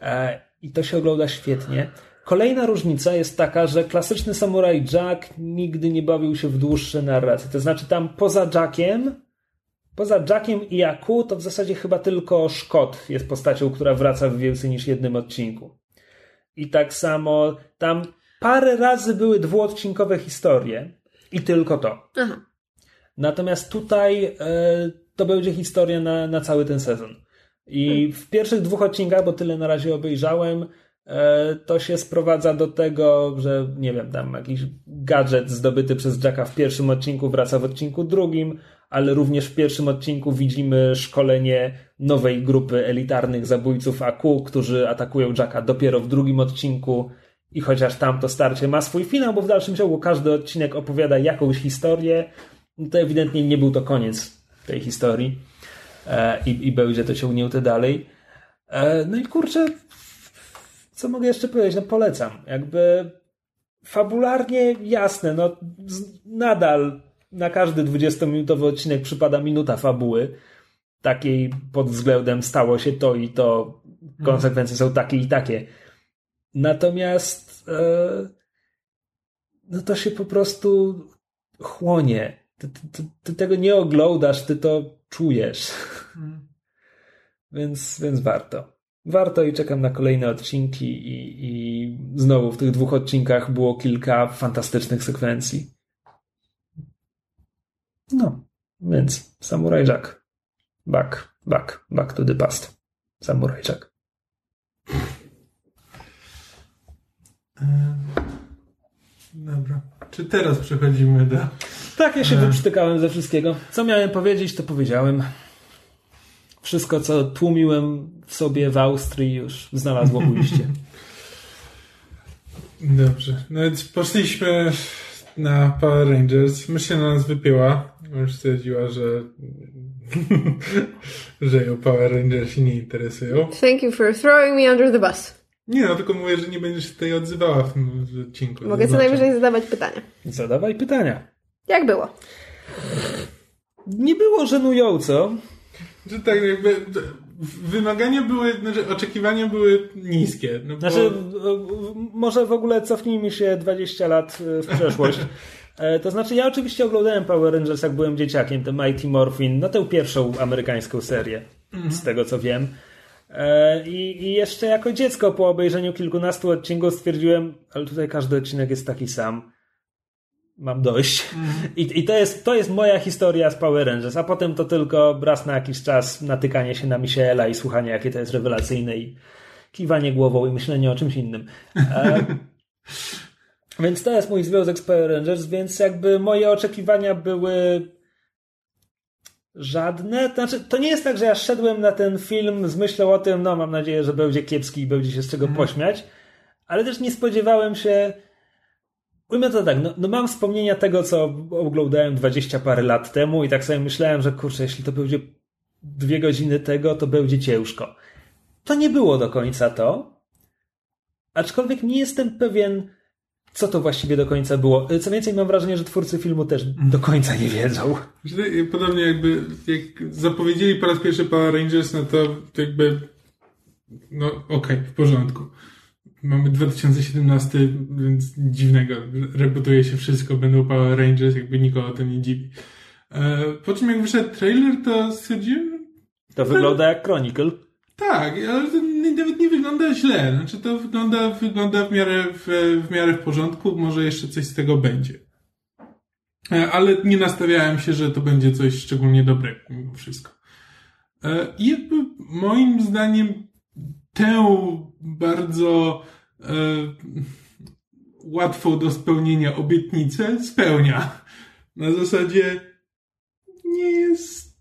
E, I to się ogląda świetnie. Kolejna różnica jest taka, że klasyczny Samurai Jack nigdy nie bawił się w dłuższe narracje. To znaczy tam poza Jackiem Poza Jackiem i Jaku, to w zasadzie chyba tylko Szkot jest postacią, która wraca w więcej niż jednym odcinku. I tak samo tam parę razy były dwuodcinkowe historie i tylko to. Aha. Natomiast tutaj e, to będzie historia na, na cały ten sezon. I hmm. w pierwszych dwóch odcinkach, bo tyle na razie obejrzałem, e, to się sprowadza do tego, że nie wiem, tam jakiś gadżet zdobyty przez Jacka w pierwszym odcinku wraca w odcinku drugim, ale również w pierwszym odcinku widzimy szkolenie nowej grupy elitarnych zabójców AQ, którzy atakują Jacka dopiero w drugim odcinku. I chociaż tam to starcie ma swój finał, bo w dalszym ciągu każdy odcinek opowiada jakąś historię, to ewidentnie nie był to koniec tej historii e, i, i będzie to ciągnięte dalej. E, no i kurczę, co mogę jeszcze powiedzieć? No polecam. Jakby fabularnie jasne, no nadal na każdy 20-minutowy odcinek przypada minuta fabuły. Takiej pod względem stało się to i to, konsekwencje są takie i takie. Natomiast e, no to się po prostu chłonie. Ty, ty, ty, tego nie oglądasz, ty to czujesz. Hmm. [laughs] więc, więc warto. Warto i czekam na kolejne odcinki i, i znowu w tych dwóch odcinkach było kilka fantastycznych sekwencji. No, więc Samurai Jack. Back, back, back to the past. Samurai Jack. Dobra. Czy teraz przechodzimy do... Tak, ja się e... wyprztykałem ze wszystkiego. Co miałem powiedzieć, to powiedziałem. Wszystko, co tłumiłem w sobie w Austrii już znalazło ujście. [laughs] Dobrze. No więc poszliśmy na Power Rangers. Myślę, na nas wypięła. Już stwierdziła, że [laughs] że ją Power Rangers się nie interesują. Thank you for throwing me under the bus. Nie, no tylko mówię, że nie będziesz się tutaj odzywała w tym odcinku. Mogę co najwyżej zadawać pytania. Zadawaj pytania. Jak było? Nie było żenująco. Że tak jakby wymagania były, znaczy oczekiwania były niskie. No bo... Znaczy, może w ogóle cofnijmy się 20 lat e, w przeszłość. [laughs] E, to znaczy, ja oczywiście oglądałem Power Rangers, jak byłem dzieciakiem, tę Mighty Morphin, no tę pierwszą amerykańską serię, mhm. z tego co wiem. E, I, I, jeszcze jako dziecko po obejrzeniu kilkunastu odcinków stwierdziłem, ale tutaj każdy odcinek jest taki sam. Mam dość. Mhm. I, I, to, jest, to jest moja historia z Power Rangers, a potem to tylko raz na jakiś czas natykanie się na Michaela i słuchanie, jakie to jest rewelacyjne i kiwanie głową i myślenie o czymś innym. [laughs] Więc to jest mój związek z Power Rangers, więc jakby moje oczekiwania były żadne. Znaczy, to nie jest tak, że ja szedłem na ten film z myślą o tym, no mam nadzieję, że będzie kiepski i będzie się z czego mm. pośmiać, ale też nie spodziewałem się. Ujmę to tak, no, no, mam wspomnienia tego, co oglądałem dwadzieścia parę lat temu i tak sobie myślałem, że kurczę, jeśli to będzie dwie godziny tego, to będzie ciężko. To nie było do końca to, aczkolwiek nie jestem pewien, co to właściwie do końca było. Co więcej, mam wrażenie, że twórcy filmu też do końca nie wiedzą. Podobnie jakby, jak zapowiedzieli po raz pierwszy Power Rangers, no to jakby, no okej, okay, w porządku. Mamy 2017, więc dziwnego. Reputuje się wszystko, będą Power Rangers, jakby nikogo to nie dziwi. E, po czym jak wyszedł trailer, to stwierdziłem... To wygląda jak Chronicle. Tak, ale to nawet nie wygląda źle. Znaczy to wygląda, wygląda w, miarę, w, w miarę w porządku, może jeszcze coś z tego będzie. E, ale nie nastawiałem się, że to będzie coś szczególnie dobrego mimo wszystko. E, I jakby moim zdaniem tę bardzo e, łatwą do spełnienia obietnicę spełnia. Na zasadzie nie jest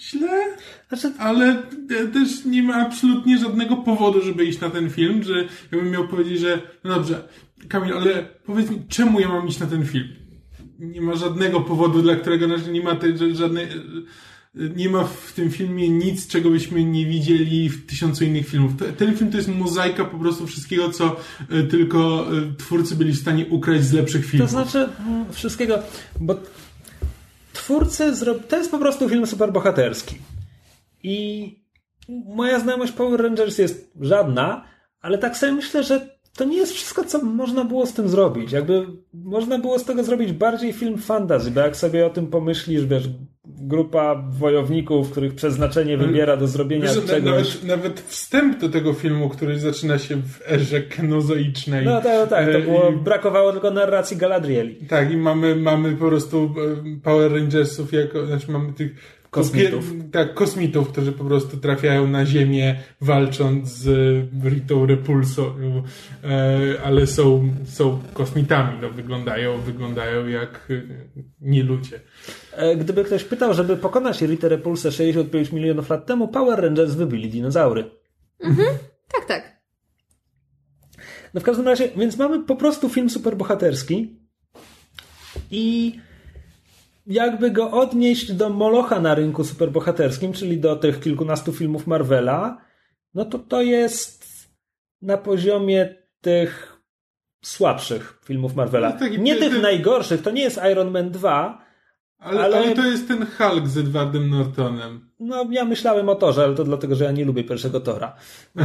źle, znaczy, ale też nie ma absolutnie żadnego powodu, żeby iść na ten film, że ja bym miał powiedzieć, że no dobrze, Kamil, ale powiedz mi, czemu ja mam iść na ten film? Nie ma żadnego powodu, dla którego nie ma tej, żadnej, nie ma w tym filmie nic, czego byśmy nie widzieli w tysiącu innych filmów. Ten film to jest mozaika po prostu wszystkiego, co e, tylko e, twórcy byli w stanie ukraść z lepszych filmów. To znaczy mm, wszystkiego, bo twórcy zrobili, to jest po prostu film superbohaterski. I moja znajomość Power Rangers jest żadna, ale tak sobie myślę, że to nie jest wszystko, co można było z tym zrobić. Jakby można było z tego zrobić bardziej film fantasy, bo jak sobie o tym pomyślisz, wiesz, grupa wojowników, których przeznaczenie wybiera do zrobienia wiesz, czegoś. Nawet, nawet wstęp do tego filmu, który zaczyna się w erze kenozoicznej. No tak, no tak, to było, I... brakowało tylko narracji Galadrieli. Tak, i mamy, mamy po prostu e, Power Rangersów jako, znaczy mamy tych Kosmitów. Tak, kosmitów, którzy po prostu trafiają na Ziemię walcząc z Ritą Repulsą, e, ale są, są kosmitami, no, wyglądają, wyglądają jak e, nie ludzie. E, gdyby ktoś pytał, żeby pokonać Ritę Repulsę 65 milionów lat temu, Power Rangers wybili dinozaury. Mhm, tak, tak. No w każdym razie, więc mamy po prostu film superbohaterski i jakby go odnieść do Molocha na rynku superbohaterskim, czyli do tych kilkunastu filmów Marvela, no to to jest na poziomie tych słabszych filmów Marvela. No, taki- nie ty- tych ty- najgorszych, to nie jest Iron Man 2. Ale, Ale- ale... to jest ten Hulk z Edwardem Nortonem. No, ja myślałem o Torze, ale to dlatego, że ja nie lubię pierwszego Tora. [laughs] E,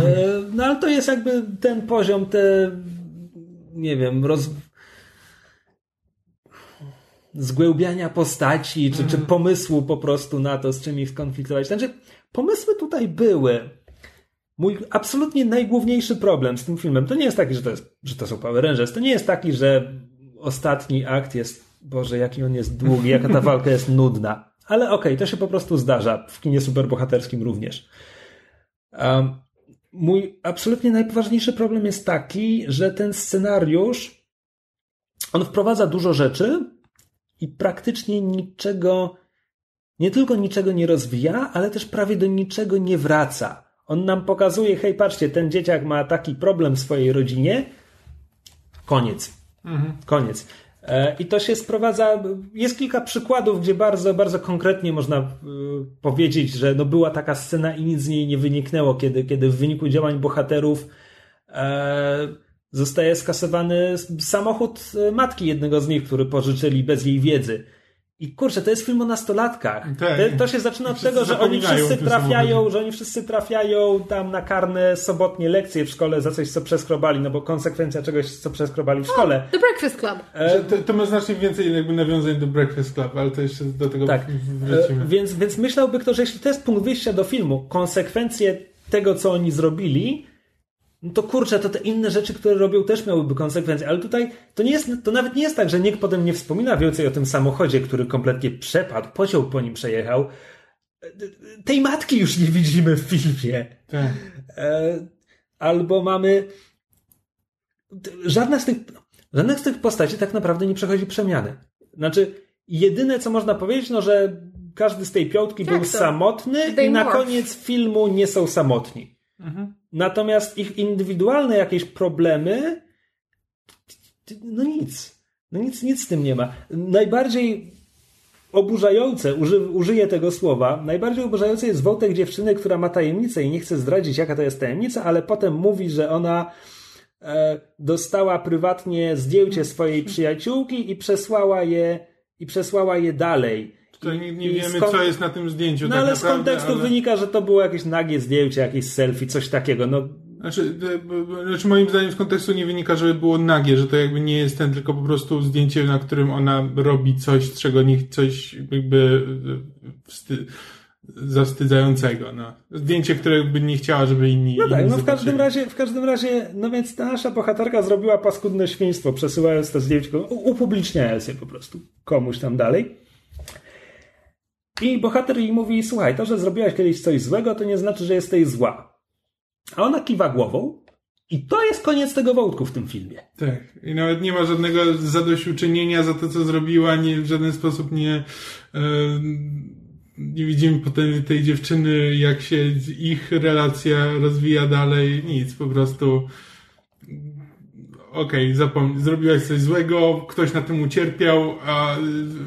no, ale to jest jakby ten poziom, te, nie wiem, roz... zgłębiania postaci, czy, czy pomysłu po prostu na to, z czym ich skonfliktować. Znaczy, pomysły tutaj były. Mój absolutnie najgłówniejszy problem z tym filmem to nie jest taki, że to, jest, że to są Power Rangers. To nie jest taki, że ostatni akt jest, Boże, jaki on jest długi, jaka ta walka jest nudna. Ale okej, to się po prostu zdarza. W kinie superbohaterskim również. Um, mój absolutnie najpoważniejszy problem jest taki, że ten scenariusz on wprowadza dużo rzeczy i praktycznie niczego, nie tylko niczego nie rozwija, ale też prawie do niczego nie wraca. On nam pokazuje, hej, patrzcie, ten dzieciak ma taki problem w swojej rodzinie. Koniec. Koniec. E, I to się sprowadza. Jest kilka przykładów, gdzie bardzo, bardzo konkretnie można y, powiedzieć, że no była taka scena i nic z niej nie wyniknęło, kiedy, kiedy w wyniku działań bohaterów e, zostaje skasowany samochód e, matki jednego z nich, który pożyczyli bez jej wiedzy. I kurczę, to jest film o nastolatkach. Tak. To, się zaczyna od tego, że oni wszyscy o trafiają, że oni wszyscy trafiają tam na karne sobotnie lekcje w szkole za coś, co przeskrobali, no bo konsekwencja czegoś, co przeskrobali w szkole. The Breakfast Club. E, To, to ma znacznie więcej jakby nawiązań do Breakfast Club, ale to jeszcze do tego Tak. wrócimy. E, Więc, więc myślałby ktoś, że jeśli to jest punkt wyjścia do filmu, konsekwencje tego, co oni zrobili, no to kurczę, to te inne rzeczy, które robią, też miałyby konsekwencje. Ale tutaj to nie jest, to nawet nie jest tak, że nikt potem nie wspomina więcej o tym samochodzie, który kompletnie przepadł, pociąg po nim przejechał. Tej matki już nie widzimy w filmie. Tak. E, albo mamy. Żadna z tych. Żadna z tych postaci tak naprawdę nie przechodzi przemiany. Znaczy, jedyne co można powiedzieć, no że każdy z tej piątki Jak był to? samotny They i na morph. koniec filmu nie są samotni. Natomiast ich indywidualne jakieś problemy. No nic. No nic, nic z tym nie ma. Najbardziej oburzające, uży, użyję tego słowa, najbardziej oburzające jest wątek dziewczyny, która ma tajemnicę i nie chce zdradzić, jaka to jest tajemnica, ale potem mówi, że ona e, dostała prywatnie zdjęcie swojej przyjaciółki i przesłała je, i przesłała je dalej. Nie, wiemy, skąd- co jest na tym zdjęciu. No tak ale z naprawdę, kontekstu ale... wynika, że to było jakieś nagie zdjęcie, jakieś selfie, coś takiego. No, Znaczy, e, znaczy, moim zdaniem z kontekstu nie wynika, żeby było nagie, że to jakby nie jest ten, tylko po prostu zdjęcie, na którym ona robi coś, czego nie, coś jakby e, wsty, zawstydzającego. No. Zdjęcie, które by nie chciała, żeby inni. No tak, inni no w każdym zobaczyli. razie, w każdym razie, no więc ta nasza bohaterka zrobiła paskudne świństwo, przesyłając to zdjęcie, upubliczniając je po prostu komuś tam dalej. I bohater jej mówi, słuchaj, to, że zrobiłaś kiedyś coś złego, to nie znaczy, że jesteś zła. A ona kiwa głową i to jest koniec tego wątku w tym filmie. Tak. I nawet nie ma żadnego zadośćuczynienia za to, co zrobiła, nie, w żaden sposób nie, nie widzimy potem tej dziewczyny, jak się ich relacja rozwija dalej, nic, po prostu okej, zapomnij, zrobiłaś coś złego, ktoś na tym ucierpiał, a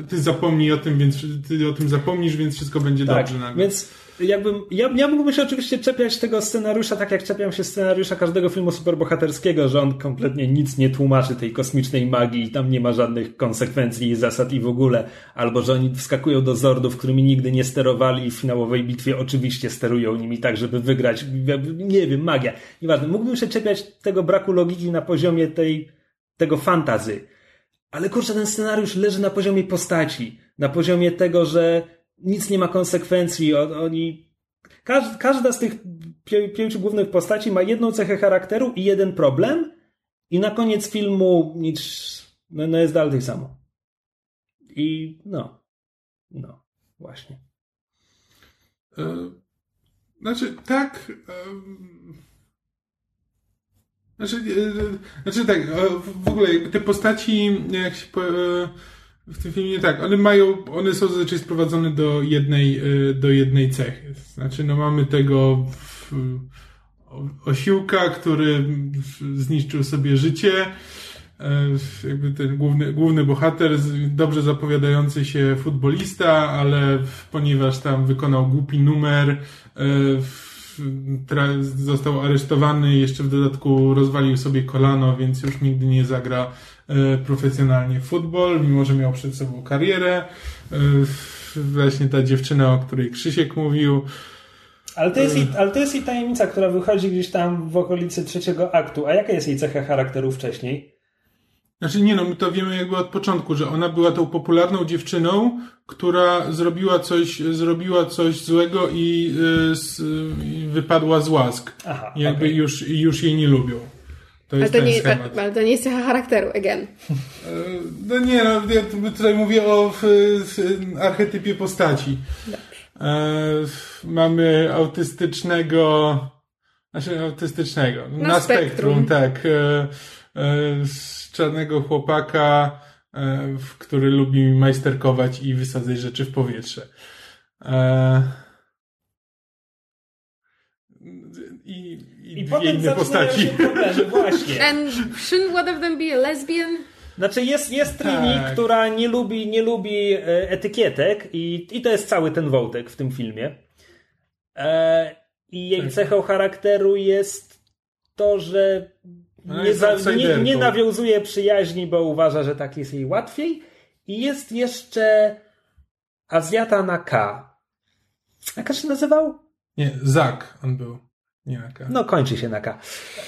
ty zapomnij o tym, więc ty o tym zapomnisz, więc wszystko będzie Tak, dobrze nagle. więc jakbym, ja, ja mógłbym się oczywiście czepiać tego scenariusza, tak jak czepiam się scenariusza każdego filmu superbohaterskiego, że on kompletnie nic nie tłumaczy tej kosmicznej magii i tam nie ma żadnych konsekwencji i zasad i w ogóle, albo że oni wskakują do Zordów, którymi nigdy nie sterowali i w finałowej bitwie oczywiście sterują nimi tak, żeby wygrać, nie wiem, magia, nieważne. Mógłbym się czepiać tego braku logiki na poziomie tej, tego fantazy, ale kurczę, ten scenariusz leży na poziomie postaci, na poziomie tego, że nic nie ma konsekwencji. Oni. Każda, z tych pię- pięciu głównych postaci ma jedną cechę charakteru i jeden problem, i na koniec filmu nic. No, no jest dalej tak samo. I no. No, właśnie. E, Znaczy, tak. em, Znaczy, e, znaczy tak, e, w- ogóle te postaci, jak się e, w tym filmie, tak, one mają, one są zazwyczaj sprowadzone do jednej, e, do jednej cechy. Znaczy, no mamy tego osiłka, który zniszczył sobie życie, e, jakby ten główny, główny bohater, dobrze zapowiadający się futbolista, ale ponieważ tam wykonał głupi numer, e, został aresztowany, jeszcze w dodatku rozwalił sobie kolano, więc już nigdy nie zagra profesjonalnie w futbol, mimo że miał przed sobą karierę. E, właśnie ta dziewczyna, o której Krzysiek mówił. Ale to, jest i, ale to jest i tajemnica, która wychodzi gdzieś tam w okolicy trzeciego aktu. A jaka jest jej cecha charakteru wcześniej? Znaczy nie no, my to wiemy jakby od początku, że ona była tą popularną dziewczyną, która zrobiła coś, zrobiła coś złego i, y, wypadła z łask. Aha, jakby okay. już, już jej nie lubią. To ale, to nie, to, ale to nie jest cecha charakteru, again. E, no nie, no, ja tutaj mówię o w, w archetypie postaci. E, mamy autystycznego, znaczy autystycznego, na, na spektrum. spektrum, tak. E, e, czarnego chłopaka, e, który lubi majsterkować i wysadzać rzeczy w powietrze. E, I, I potem inne postaci. Problemy, właśnie. And shouldn't one of them be a lesbian? Znaczy jest, jest Trini, tak. która nie lubi, nie lubi e, etykietek i, i to jest cały ten wątek w tym filmie. I jej tak. cechą charakteru jest to, że no nie, za, nie, nie nawiązuje przyjaźni, bo uważa, że tak jest jej łatwiej. I jest jeszcze Azjata na K. Jak się nazywał? Nie, Zak on był. Nie na K. No, kończy się na K.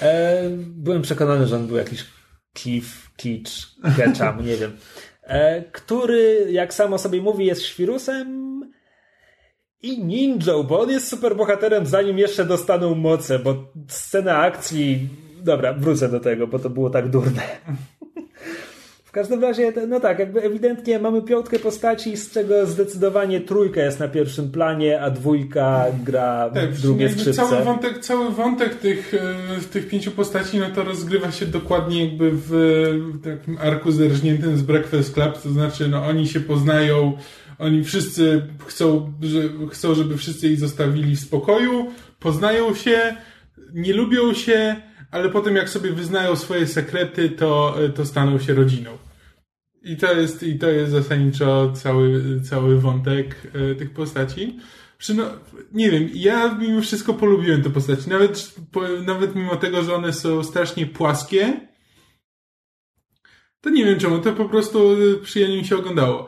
E, byłem przekonany, że on był jakiś Cliff, Kitsch, Ketchum, nie wiem. E, który, jak samo sobie mówi, jest świrusem i ninją, bo on jest superbohaterem zanim jeszcze dostaną moce, bo scena akcji dobra, wrócę do tego, bo to było tak durne. W każdym razie, no tak, jakby ewidentnie mamy piątkę postaci, z czego zdecydowanie trójka jest na pierwszym planie, a dwójka gra tak, w drugie skrzypce. Cały wątek, cały wątek tych, e, tych pięciu postaci, no to rozgrywa się dokładnie jakby w, w takim arku zerżniętym z Breakfast Club, to znaczy, no oni się poznają, oni wszyscy chcą, że, chcą żeby wszyscy ich zostawili w spokoju, poznają się, nie lubią się, ale potem jak sobie wyznają swoje sekrety, to, to staną się rodziną. I to jest, i to jest zasadniczo cały, cały wątek e, tych postaci. No, nie wiem, ja mimo wszystko polubiłem te postaci. Nawet, nawet mimo tego, że one są strasznie płaskie, to nie wiem czemu, to po prostu przyjemnie mi się oglądało.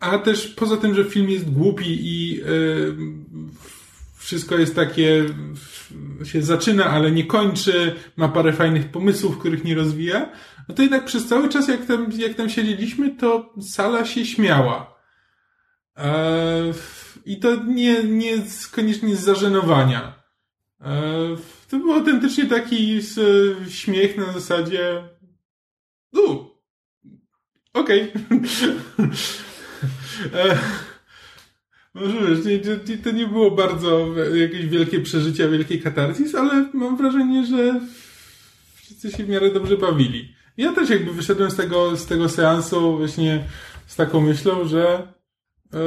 A też poza tym, że film jest głupi i yy, wszystko jest takie, się zaczyna, ale nie kończy, ma parę fajnych pomysłów, których nie rozwija, no to jednak przez cały czas, jak tam, jak tam siedzieliśmy, to sala się śmiała. Eee, I to nie, nie koniecznie z zażenowania. Eee, to był autentycznie taki śmiech na zasadzie u, okej. Okay. [laughs] może wiesz, nie, to nie było bardzo jakieś wielkie przeżycia, wielkie katarzis, ale mam wrażenie, że wszyscy się w miarę dobrze bawili. Ja też jakby wyszedłem z tego, z tego seansu właśnie z taką myślą, że e,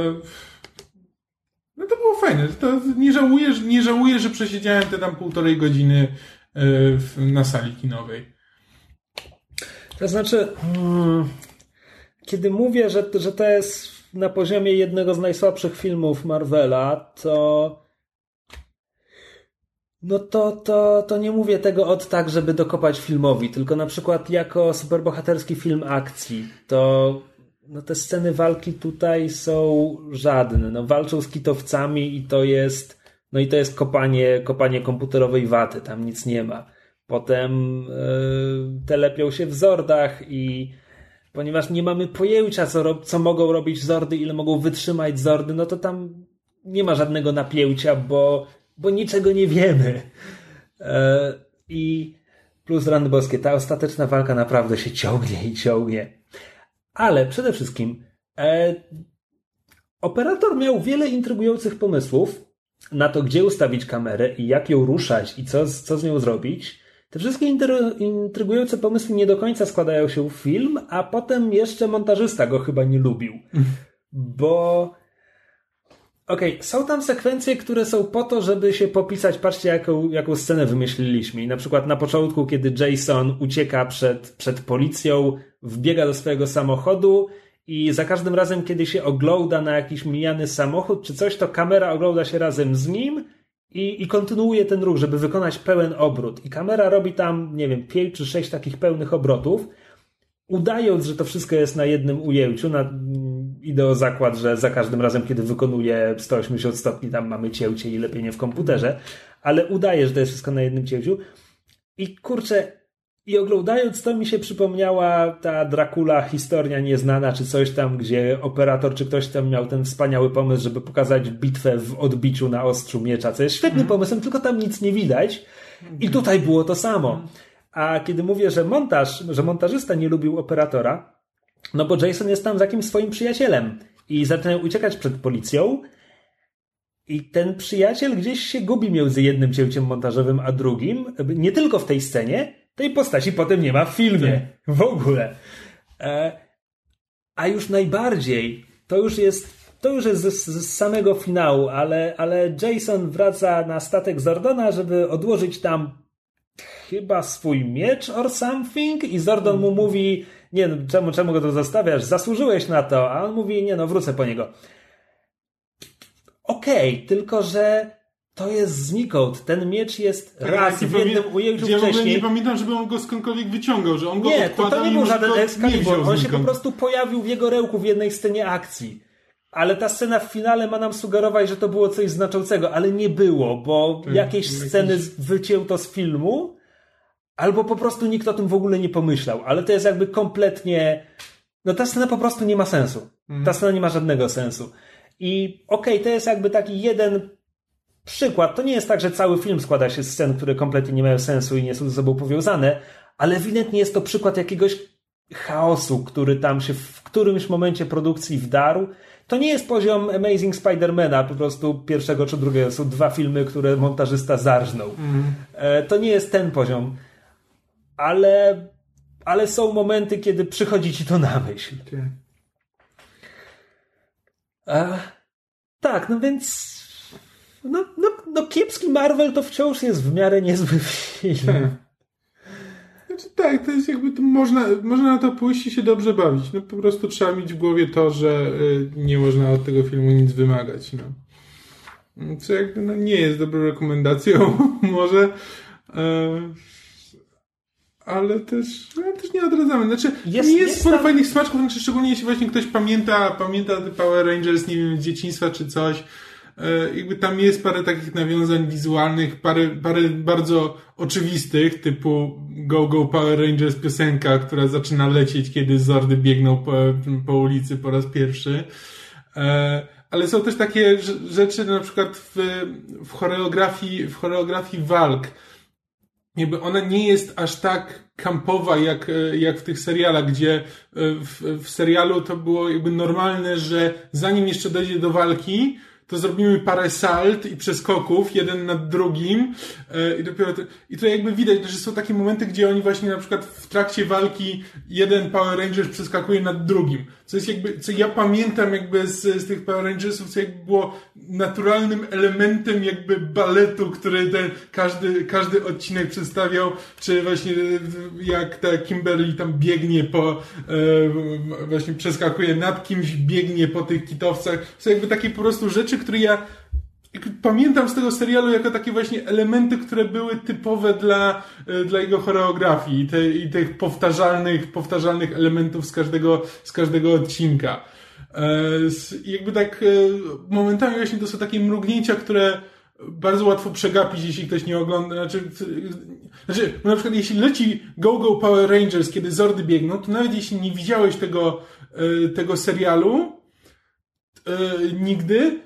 no to było fajne. To nie żałuję, nie żałuję, że przesiedziałem te tam półtorej godziny e, na sali kinowej. To znaczy, hmm, kiedy mówię, że, że to jest na poziomie jednego z najsłabszych filmów Marvela, to no to, to, to nie mówię tego od tak, żeby dokopać filmowi, tylko na przykład jako superbohaterski film akcji, to no te sceny walki tutaj są żadne. No, walczą z kitowcami i to jest no i to jest kopanie, kopanie komputerowej waty, tam nic nie ma. Potem yy, telepią się w zordach i ponieważ nie mamy pojęcia, co, co mogą robić Zordy, ile mogą wytrzymać Zordy, no to tam nie ma żadnego napięcia, bo, bo niczego nie wiemy. E, I plus rany boskie, ta ostateczna walka naprawdę się ciągnie i ciągnie. Ale przede wszystkim e, operator miał wiele intrygujących pomysłów na to, gdzie ustawić kamerę i jak ją ruszać i co, co z nią zrobić. Te wszystkie intrygujące pomysły nie do końca składają się w film, a potem jeszcze montażysta go chyba nie lubił. [laughs] Bo Okej, okay, są tam sekwencje, które są po to, żeby się popisać, patrzcie jaką, jaką scenę wymyśliliśmy. I na przykład na początku, kiedy Jason ucieka przed, przed policją, wbiega do swojego samochodu i za każdym razem, kiedy się ogląda na jakiś mijany samochód czy coś, to kamera ogląda się razem z nim i, i kontynuuje ten ruch, żeby wykonać pełen obrót. I kamera robi tam, nie wiem, pięć czy sześć takich pełnych obrotów, udając, że to wszystko jest na jednym ujęciu. Na, idę o zakład, że za każdym razem, kiedy wykonuje 180 stopni, tam mamy cięcie i lepiej nie w komputerze, ale udaje, że to jest wszystko na jednym cięciu. I kurczę, i oglądając to mi się przypomniała ta Dracula historia nieznana, czy coś tam, gdzie operator, czy ktoś tam miał ten wspaniały pomysł, żeby pokazać bitwę w odbiciu na ostrzu miecza, co jest świetnym mhm. pomysłem, tylko tam nic nie widać. I tutaj było to samo. A kiedy mówię, że montaż, że montażysta nie lubił operatora, no bo Jason jest tam z jakimś swoim przyjacielem i zaczynają uciekać przed policją. I ten przyjaciel gdzieś się gubi między jednym cięciem montażowym a drugim. Nie tylko w tej scenie, tej postaci potem nie ma w filmie. W ogóle. E, a już najbardziej, to już jest, to już jest z, z samego finału, ale, ale Jason wraca na statek Zordona, żeby odłożyć tam chyba swój miecz or something i Zordon mu mówi, nie no, czemu, czemu go to zostawiasz? Zasłużyłeś na to. A on mówi, nie no, wrócę po niego. Okej, okay, tylko że to jest znikąd. Ten miecz jest tak, raz w jednym ujęciu ja wcześniej. nie pamiętam, żeby on go skądkolwiek wyciągał, że on go Nie, to, to nie był żaden Excalibur. On się po prostu pojawił w jego rełku w jednej scenie akcji. Ale ta scena w finale ma nam sugerować, że to było coś znaczącego, ale nie było, bo tak, jakieś sceny jakiś... wycięto z filmu, albo po prostu nikt o tym w ogóle nie pomyślał. Ale to jest jakby kompletnie. No ta scena po prostu nie ma sensu. Ta scena nie ma żadnego sensu. I okej, okay, to jest jakby taki jeden przykład. To nie jest tak, że cały film składa się z scen, które kompletnie nie mają sensu i nie są ze sobą powiązane, ale ewidentnie jest to przykład jakiegoś chaosu, który tam się w którymś momencie produkcji wdarł. To nie jest poziom Amazing Spider-Mana, po prostu pierwszego czy drugiego. Są dwa filmy, które montażysta zarżnął. Mm. To nie jest ten poziom. Ale, ale są momenty, kiedy przychodzi ci to na myśl. A, tak, no więc no, no, no kiepski Marvel to wciąż jest w miarę niezły film. Tak. Znaczy, tak, to jest jakby, to można, można na to pójść i się dobrze bawić. No po prostu trzeba mieć w głowie to, że y, nie można od tego filmu nic wymagać. No. Co jakby no, nie jest dobrą rekomendacją, [laughs] może. Y, ale też, ale też nie odradzamy. Znaczy, jest, jest, jest sporo tam... fajnych smaczków, znaczy, szczególnie jeśli właśnie ktoś pamięta, pamięta Power Rangers, nie wiem, z dzieciństwa czy coś, E, jakby tam jest parę takich nawiązań wizualnych, parę, parę bardzo oczywistych, typu Go Go Power Rangers piosenka, która zaczyna lecieć, kiedy Zordy biegną po, po ulicy po raz pierwszy. E, ale są też takie rzeczy, na przykład w, w choreografii, w choreografii walk. Jakby ona nie jest aż tak kampowa jak, jak w tych serialach, gdzie w, w serialu to było jakby normalne, że zanim jeszcze dojdzie do walki, to zrobimy parę salt i przeskoków, jeden nad drugim e, i dopiero to, i to jakby widać, że są takie momenty, gdzie oni właśnie na przykład w trakcie walki jeden Power Ranger przeskakuje nad drugim. Co jest jakby, co ja pamiętam jakby z, z tych Power Rangersów, co jakby było naturalnym elementem jakby baletu, który ten, każdy, każdy odcinek przedstawiał, czy właśnie jak ta Kimberly tam biegnie po, e, właśnie przeskakuje nad kimś, biegnie po tych kitowcach. Są jakby takie po prostu rzeczy, które ja pamiętam z tego serialu jako takie właśnie elementy, które były typowe dla, e, dla jego choreografii i, te, i tych powtarzalnych, powtarzalnych elementów z każdego, z każdego odcinka. E, jakby tak e, momentami właśnie to są takie mrugnięcia, które bardzo łatwo przegapić, jeśli ktoś nie ogląda. Znaczy, znaczy na przykład jeśli leci Go Go Power Rangers, kiedy Zordy biegną, to nawet jeśli nie widziałeś tego, tego serialu nigdy,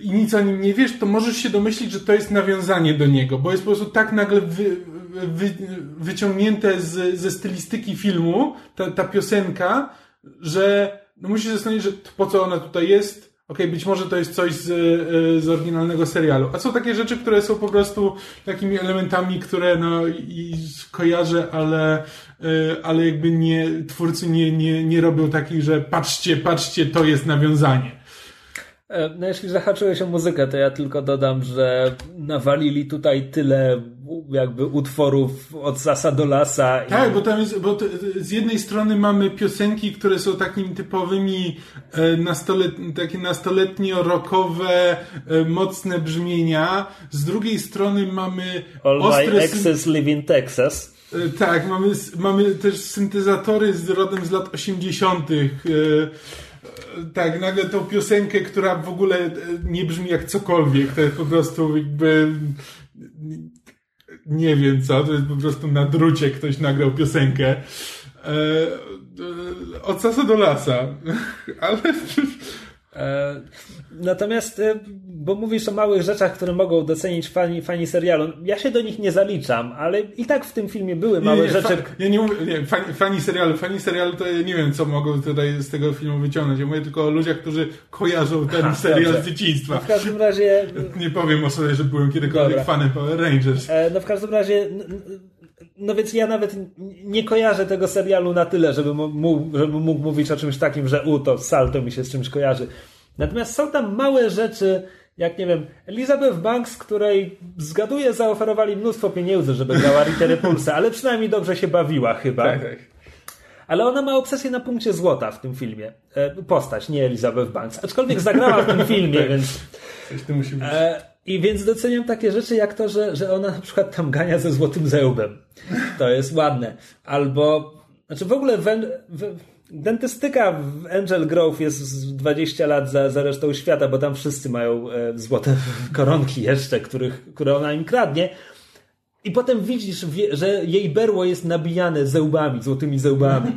i nic o nim nie wiesz, to możesz się domyślić, że to jest nawiązanie do niego, bo jest po prostu tak nagle wy, wy, wyciągnięte z, ze stylistyki filmu, ta, ta piosenka, że no musisz zastanowić, że po co ona tutaj jest. Okej, okay, być może to jest coś z, z oryginalnego serialu. A są takie rzeczy, które są po prostu takimi elementami, które no i kojarzę, ale, ale jakby nie, twórcy nie, nie, nie robią takich, że patrzcie, patrzcie, to jest nawiązanie. E, no jeśli zahaczyłeś o muzykę, to ja tylko dodam, że nawalili tutaj tyle jakby utworów od sasa do lasa. Tak, i... bo tam jest, bo to, z jednej strony mamy piosenki, które są takimi typowymi e, nastolet, takie nastoletnio-rockowe, e, mocne brzmienia. Z drugiej strony mamy All ostre... My exes live in Texas. E, tak, mamy, mamy też syntezatory z rodem z lat 80. E, tak, nagle tą piosenkę, która w ogóle e, nie brzmi jak cokolwiek, to jest po prostu jakby nie wiem co, to jest po prostu na drucie ktoś nagrał piosenkę. od sasa do lasa. [laughs] Ale E, natomiast, e, bo mówisz o małych rzeczach, które mogą docenić fani, fani serialu. Ja się do nich nie zaliczam, ale i tak w tym filmie były małe nie, nie, rzeczy. Fa, ja nie mówię, nie, fani, fani, serialu, fani serialu to ja nie wiem, co mogą tutaj z tego filmu wyciągnąć. Ja mówię tylko o ludziach, którzy kojarzą ten Aha, serial dobrze. z dzieciństwa. No w każdym razie. Nie powiem o sobie, że byłem kiedykolwiek Dobra. fanem Power Rangers. E, no w każdym razie no więc ja nawet nie kojarzę tego serialu na tyle, żeby mógł, żeby mógł mówić o czymś takim, że u, to salto mi się z czymś kojarzy. Natomiast są tam małe rzeczy, jak nie wiem, Elizabeth Banks, której zgaduję, zaoferowali mnóstwo pieniędzy, żeby grała Rita Repulsa, ale przynajmniej dobrze się bawiła chyba. Tak, tak. Ale ona ma obsesję na punkcie złota w tym filmie. E, postać, nie Elizabeth Banks. Aczkolwiek zagrała w tym filmie, [laughs] tak. więc. Coś to musi być. E, i więc doceniam takie rzeczy jak to, że, że ona na przykład tam gania ze złotym zełbem. To jest ładne. Albo, znaczy w ogóle w, w, dentystyka w Angel Grove jest 20 lat za, za resztą świata, bo tam wszyscy mają e, złote [laughs] koronki jeszcze, których, które ona im kradnie. I potem widzisz, że jej berło jest nabijane zełbami, złotymi zełbami.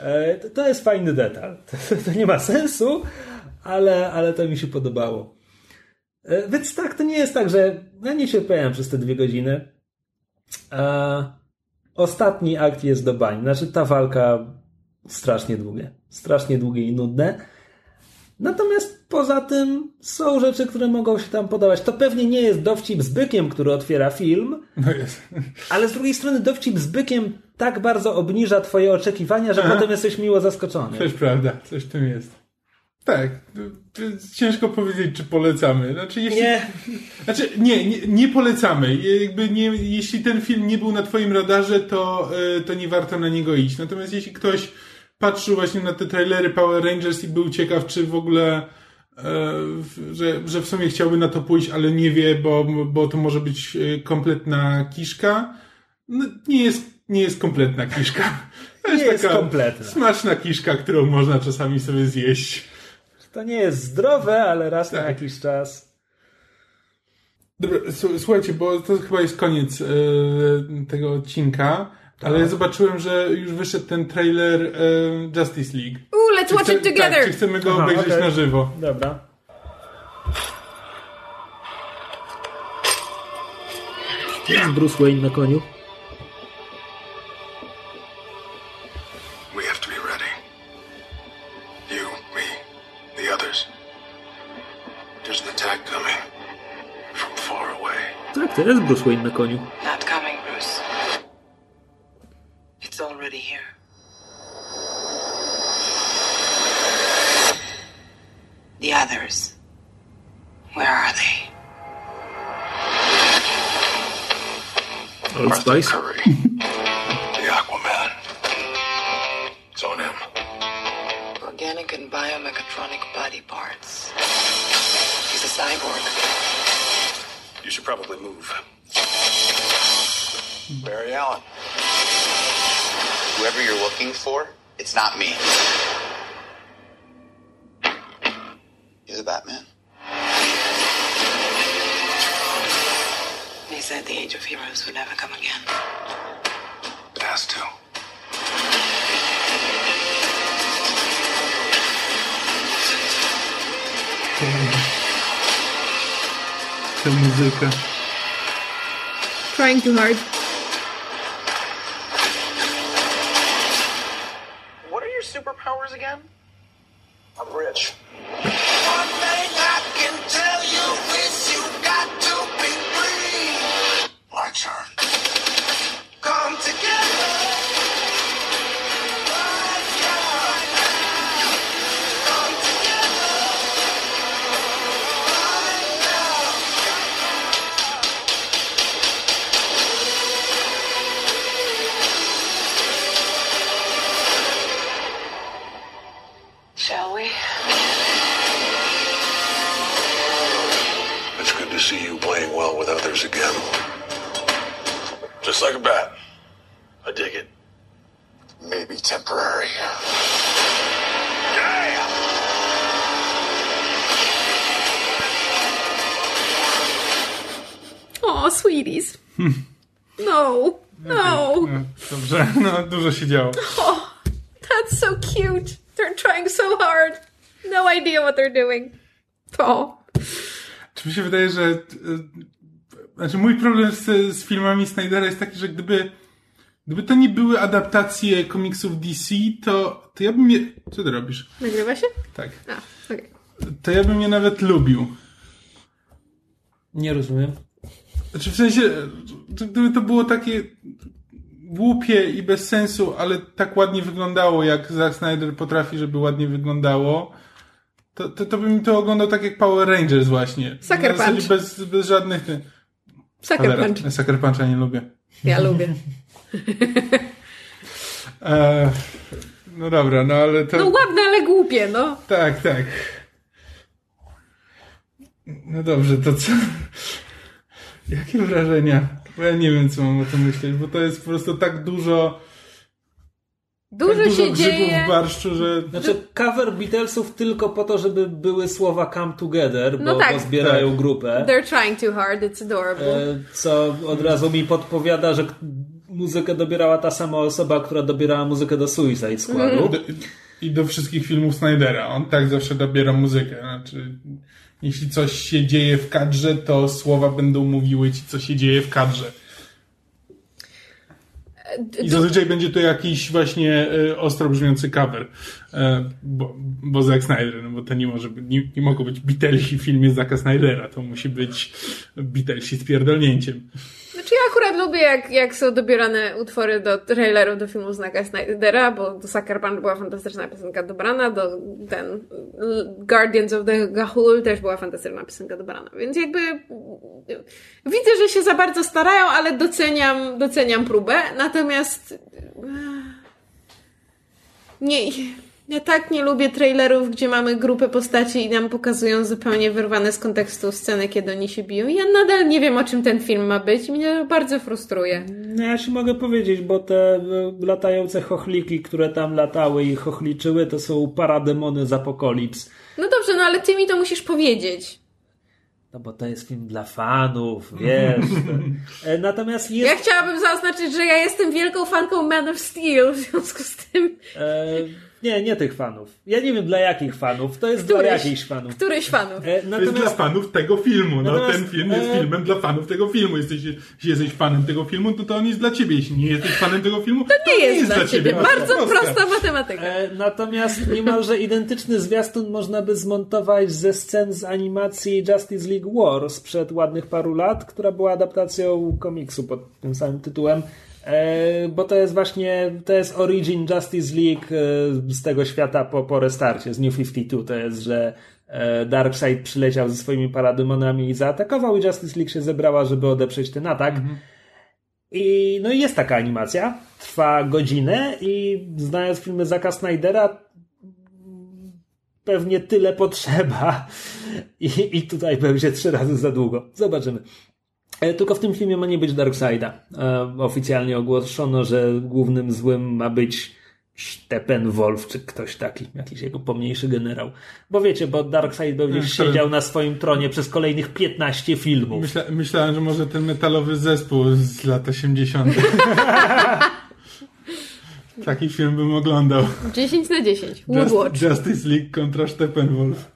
E, to, jest fajny detal. [laughs] To, nie ma sensu, ale, ale to mi się podobało. E, więc tak, to nie jest tak, że ja nie cierpiałem przez te dwie godziny. Ostatni akt jest do bań. Znaczy ta walka strasznie długie. Strasznie długie i nudne. Natomiast poza tym są rzeczy, które mogą się tam podobać. To pewnie nie jest dowcip z bykiem, który otwiera film. No jest. Ale z drugiej strony dowcip z bykiem tak bardzo obniża twoje oczekiwania, że Aha. potem jesteś miło zaskoczony. To jest prawda, coś w tym jest. Tak. Ciężko powiedzieć, czy polecamy. Znaczy, jeśli... Nie. Znaczy, nie, nie, nie polecamy. Jakby nie, jeśli ten film nie był na twoim radarze, to, e, to nie warto na niego iść. Natomiast jeśli ktoś patrzył właśnie na te trailery Power Rangers i był ciekaw, czy w ogóle e, że, że w sumie chciałby na to pójść, ale nie wie, bo, bo to może być e, kompletna kiszka. No, nie jest, nie jest kompletna kiszka. [laughs] To jest, nie jest taka kompletna. smaczna kiszka, którą można czasami sobie zjeść. To nie jest zdrowe, ale raz tak. na jakiś czas. Dobra, słuchajcie, bo to chyba jest koniec yy, tego odcinka. Tak. Ale zobaczyłem, że już wyszedł ten trailer yy, Justice League. Ooh, let's watch it together! Tak, czy chcemy go Aha, obejrzeć okay. na żywo? Dobra. Jest Bruce Wayne na koniu. Teraz Bruce Wayne na koniu. Old Curry. the Aquaman. It's on him. Organic and biomechatronic body parts. He's a cyborg. You should probably move. Barry Allen. Whoever you're looking for, it's not me. You're the Batman. Said the age of heroes would never come again. It has to. ta muzyka. Trying too hard. What are your superpowers again? I'm rich. Sweeties. No, no. No, dobrze, no dużo się działo. That's so cute. They're trying so hard. No idea what they're doing. O. Czy mi się wydaje, że... y, Znaczy mój problem z, z filmami Snydera jest taki, że gdyby gdyby to nie były adaptacje komiksów DC, to, to ja bym je... Co ty robisz? Nagrywa się? Tak. A, okej. To ja bym je nawet lubił. Nie rozumiem. Znaczy w sensie, gdyby to było takie głupie i bez sensu, ale tak ładnie wyglądało, jak Zack Snyder potrafi, żeby ładnie wyglądało, to, to, to bym to oglądał tak jak Power Rangers właśnie. Sucker Punch. Bez, bez żadnych... Sucker Cholera, Punch. Sucker Puncha nie lubię. Ja lubię. [laughs] E, no dobra, no ale to... No ładne, ale głupie, no. Tak, tak. No dobrze, to co? Jakie wrażenia? Bo ja nie wiem, co mam o tym myśleć, bo to jest po prostu tak dużo, Dużo, tak dużo się grzybów dzieje. w barszczu, że... Znaczy, cover Beatlesów tylko po to, żeby były słowa come together, bo, No tak. bo zbierają Tak. grupę. They're trying too hard, it's adorable. E, Co od razu mi podpowiada, że muzykę dobierała ta sama osoba, która dobierała muzykę do Suicide Squadu. Do, I do wszystkich filmów Snydera. On tak zawsze dobiera muzykę. Znaczy, jeśli coś się dzieje w kadrze, to słowa będą mówiły ci, co się dzieje w kadrze. I zazwyczaj będzie to jakiś właśnie e, ostro brzmiący cover. E, bo, bo Zack Snyder, no bo to nie może być, nie, nie mogą być Beatlesi w filmie Zacka Snydera. To musi być Beatlesi z pierdolnięciem. Znaczy ja akurat lubię, jak, jak są dobierane utwory do traileru do filmu Znaka Snydera, bo do Sucker Punch była fantastyczna piosenka dobrana, do ten Guardians of the Gahul też była fantastyczna piosenka dobrana. Więc jakby widzę, że się za bardzo starają, ale doceniam, doceniam próbę. Natomiast nie, ja tak nie lubię trailerów, gdzie mamy grupę postaci i nam pokazują zupełnie wyrwane z kontekstu sceny, kiedy oni się biją. Ja nadal nie wiem, o czym ten film ma być i mnie to bardzo frustruje. No ja ci mogę powiedzieć, bo te e, latające chochliki, które tam latały i chochliczyły, to są parademony z Apokalips. No dobrze, no ale ty mi to musisz powiedzieć. No bo to jest film dla fanów, [laughs] wiesz. E, Natomiast jest... Ja chciałabym zaznaczyć, że ja jestem wielką fanką Man of Steel, w związku z tym E, nie, nie tych fanów. Ja nie wiem dla jakich fanów. To jest dla Któryś. jakichś fanów. któryś fanów. E, To jest dla natomiast fanów tego filmu. No, Natomiast, ten film jest e, filmem dla fanów tego filmu. Jesteś, jeśli jesteś fanem tego filmu, to to on jest dla ciebie. Jeśli nie jesteś fanem tego filmu, to, Nie jest dla ciebie. Bardzo Prosta. prosta matematyka. E, Natomiast niemalże identyczny zwiastun można by zmontować ze scen z animacji Justice League War sprzed ładnych paru lat, która była adaptacją komiksu pod tym samym tytułem. E, Bo to jest właśnie, to jest origin Justice League e, z tego świata po, po restarcie, z New 52. To jest, że e, Darkseid przyleciał ze swoimi parademonami i zaatakował i Justice League się zebrała, żeby odeprzeć ten atak. I no i jest taka animacja, trwa godzinę i znając filmy Zaka Snydera pewnie tyle potrzeba i, i tutaj będzie trzy razy za długo. Zobaczymy. E, Tylko w tym filmie ma nie być Darkseida. E, Oficjalnie ogłoszono, że głównym złym ma być Steppenwolf, czy ktoś taki, jakiś jego pomniejszy generał. Bo wiecie, bo Darkseid będzie Hmm, siedział na swoim tronie przez kolejnych 15 filmów. Myśla, myślałem, że może ten metalowy zespół z lat 80. [laughs] Taki film bym oglądał. 10 na 10. Just. Justice League kontra Steppenwolf.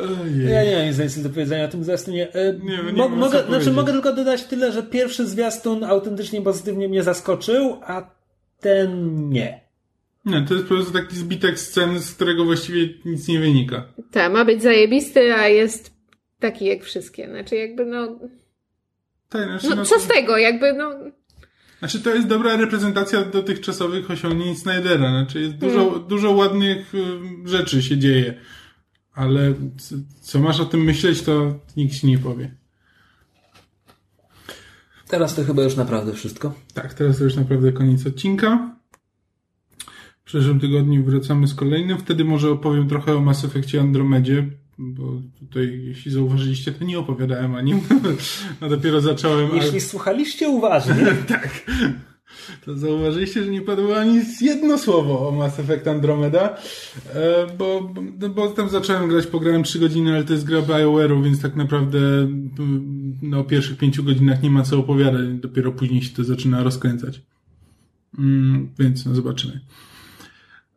Ojej. Ja nie mam nic więcej do powiedzenia o tym zwiastunie. E, Nie, nie mo- mogę, znaczy, mogę tylko dodać tyle, że pierwszy zwiastun autentycznie pozytywnie mnie zaskoczył, a ten nie. Nie, to jest po prostu taki zbitek scen, z którego właściwie nic nie wynika. Tak, ma być zajebisty, a jest taki jak wszystkie. Znaczy jakby no... Tak, znaczy, No no, co z tego? Jakby no... Znaczy to jest dobra reprezentacja dotychczasowych osiągnięć Snydera. Znaczy jest dużo, dużo ładnych y, rzeczy się dzieje. Ale co masz o tym myśleć, to nikt ci nie powie. Teraz to chyba już naprawdę wszystko. Tak, teraz to już naprawdę koniec odcinka. W przyszłym tygodniu wracamy z kolejnym. Wtedy może opowiem trochę o Mass Effectie Andromedzie, bo tutaj, jeśli zauważyliście, to nie opowiadałem o nim, a [laughs] dopiero zacząłem. Jeśli ale... słuchaliście uważnie. [laughs] tak. To zauważyliście, że nie padło ani jedno słowo o Mass Effect Andromeda, e, bo, bo tam zacząłem grać, pograłem 3 godziny, ale to jest gra BioWare'u, więc tak naprawdę no, o pierwszych 5 godzinach nie ma co opowiadać, dopiero później się to zaczyna rozkręcać. Mm, więc no, zobaczymy.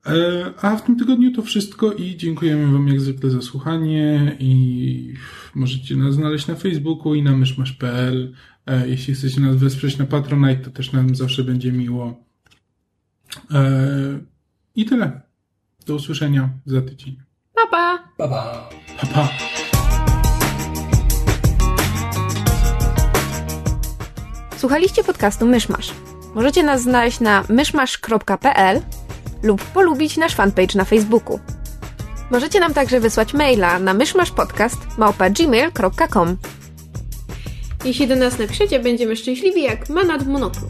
E, a w tym tygodniu to wszystko i dziękujemy Wam jak zwykle za słuchanie i możecie nas znaleźć na Facebooku i na myszmasz.pl. E, jeśli chcecie nas wesprzeć na Patronite, to też nam zawsze będzie miło. E, I tyle. Do usłyszenia za tydzień. Pa, pa. Pa, pa. pa, pa. Słuchaliście podcastu Myszmasz. Możecie nas znaleźć na myszmasz.pl lub polubić nasz fanpage na Facebooku. Możecie nam także wysłać maila na myszmaszpodcast.gmail.com Jeśli do nas napiszecie, będziemy szczęśliwi jak manat w monoklu.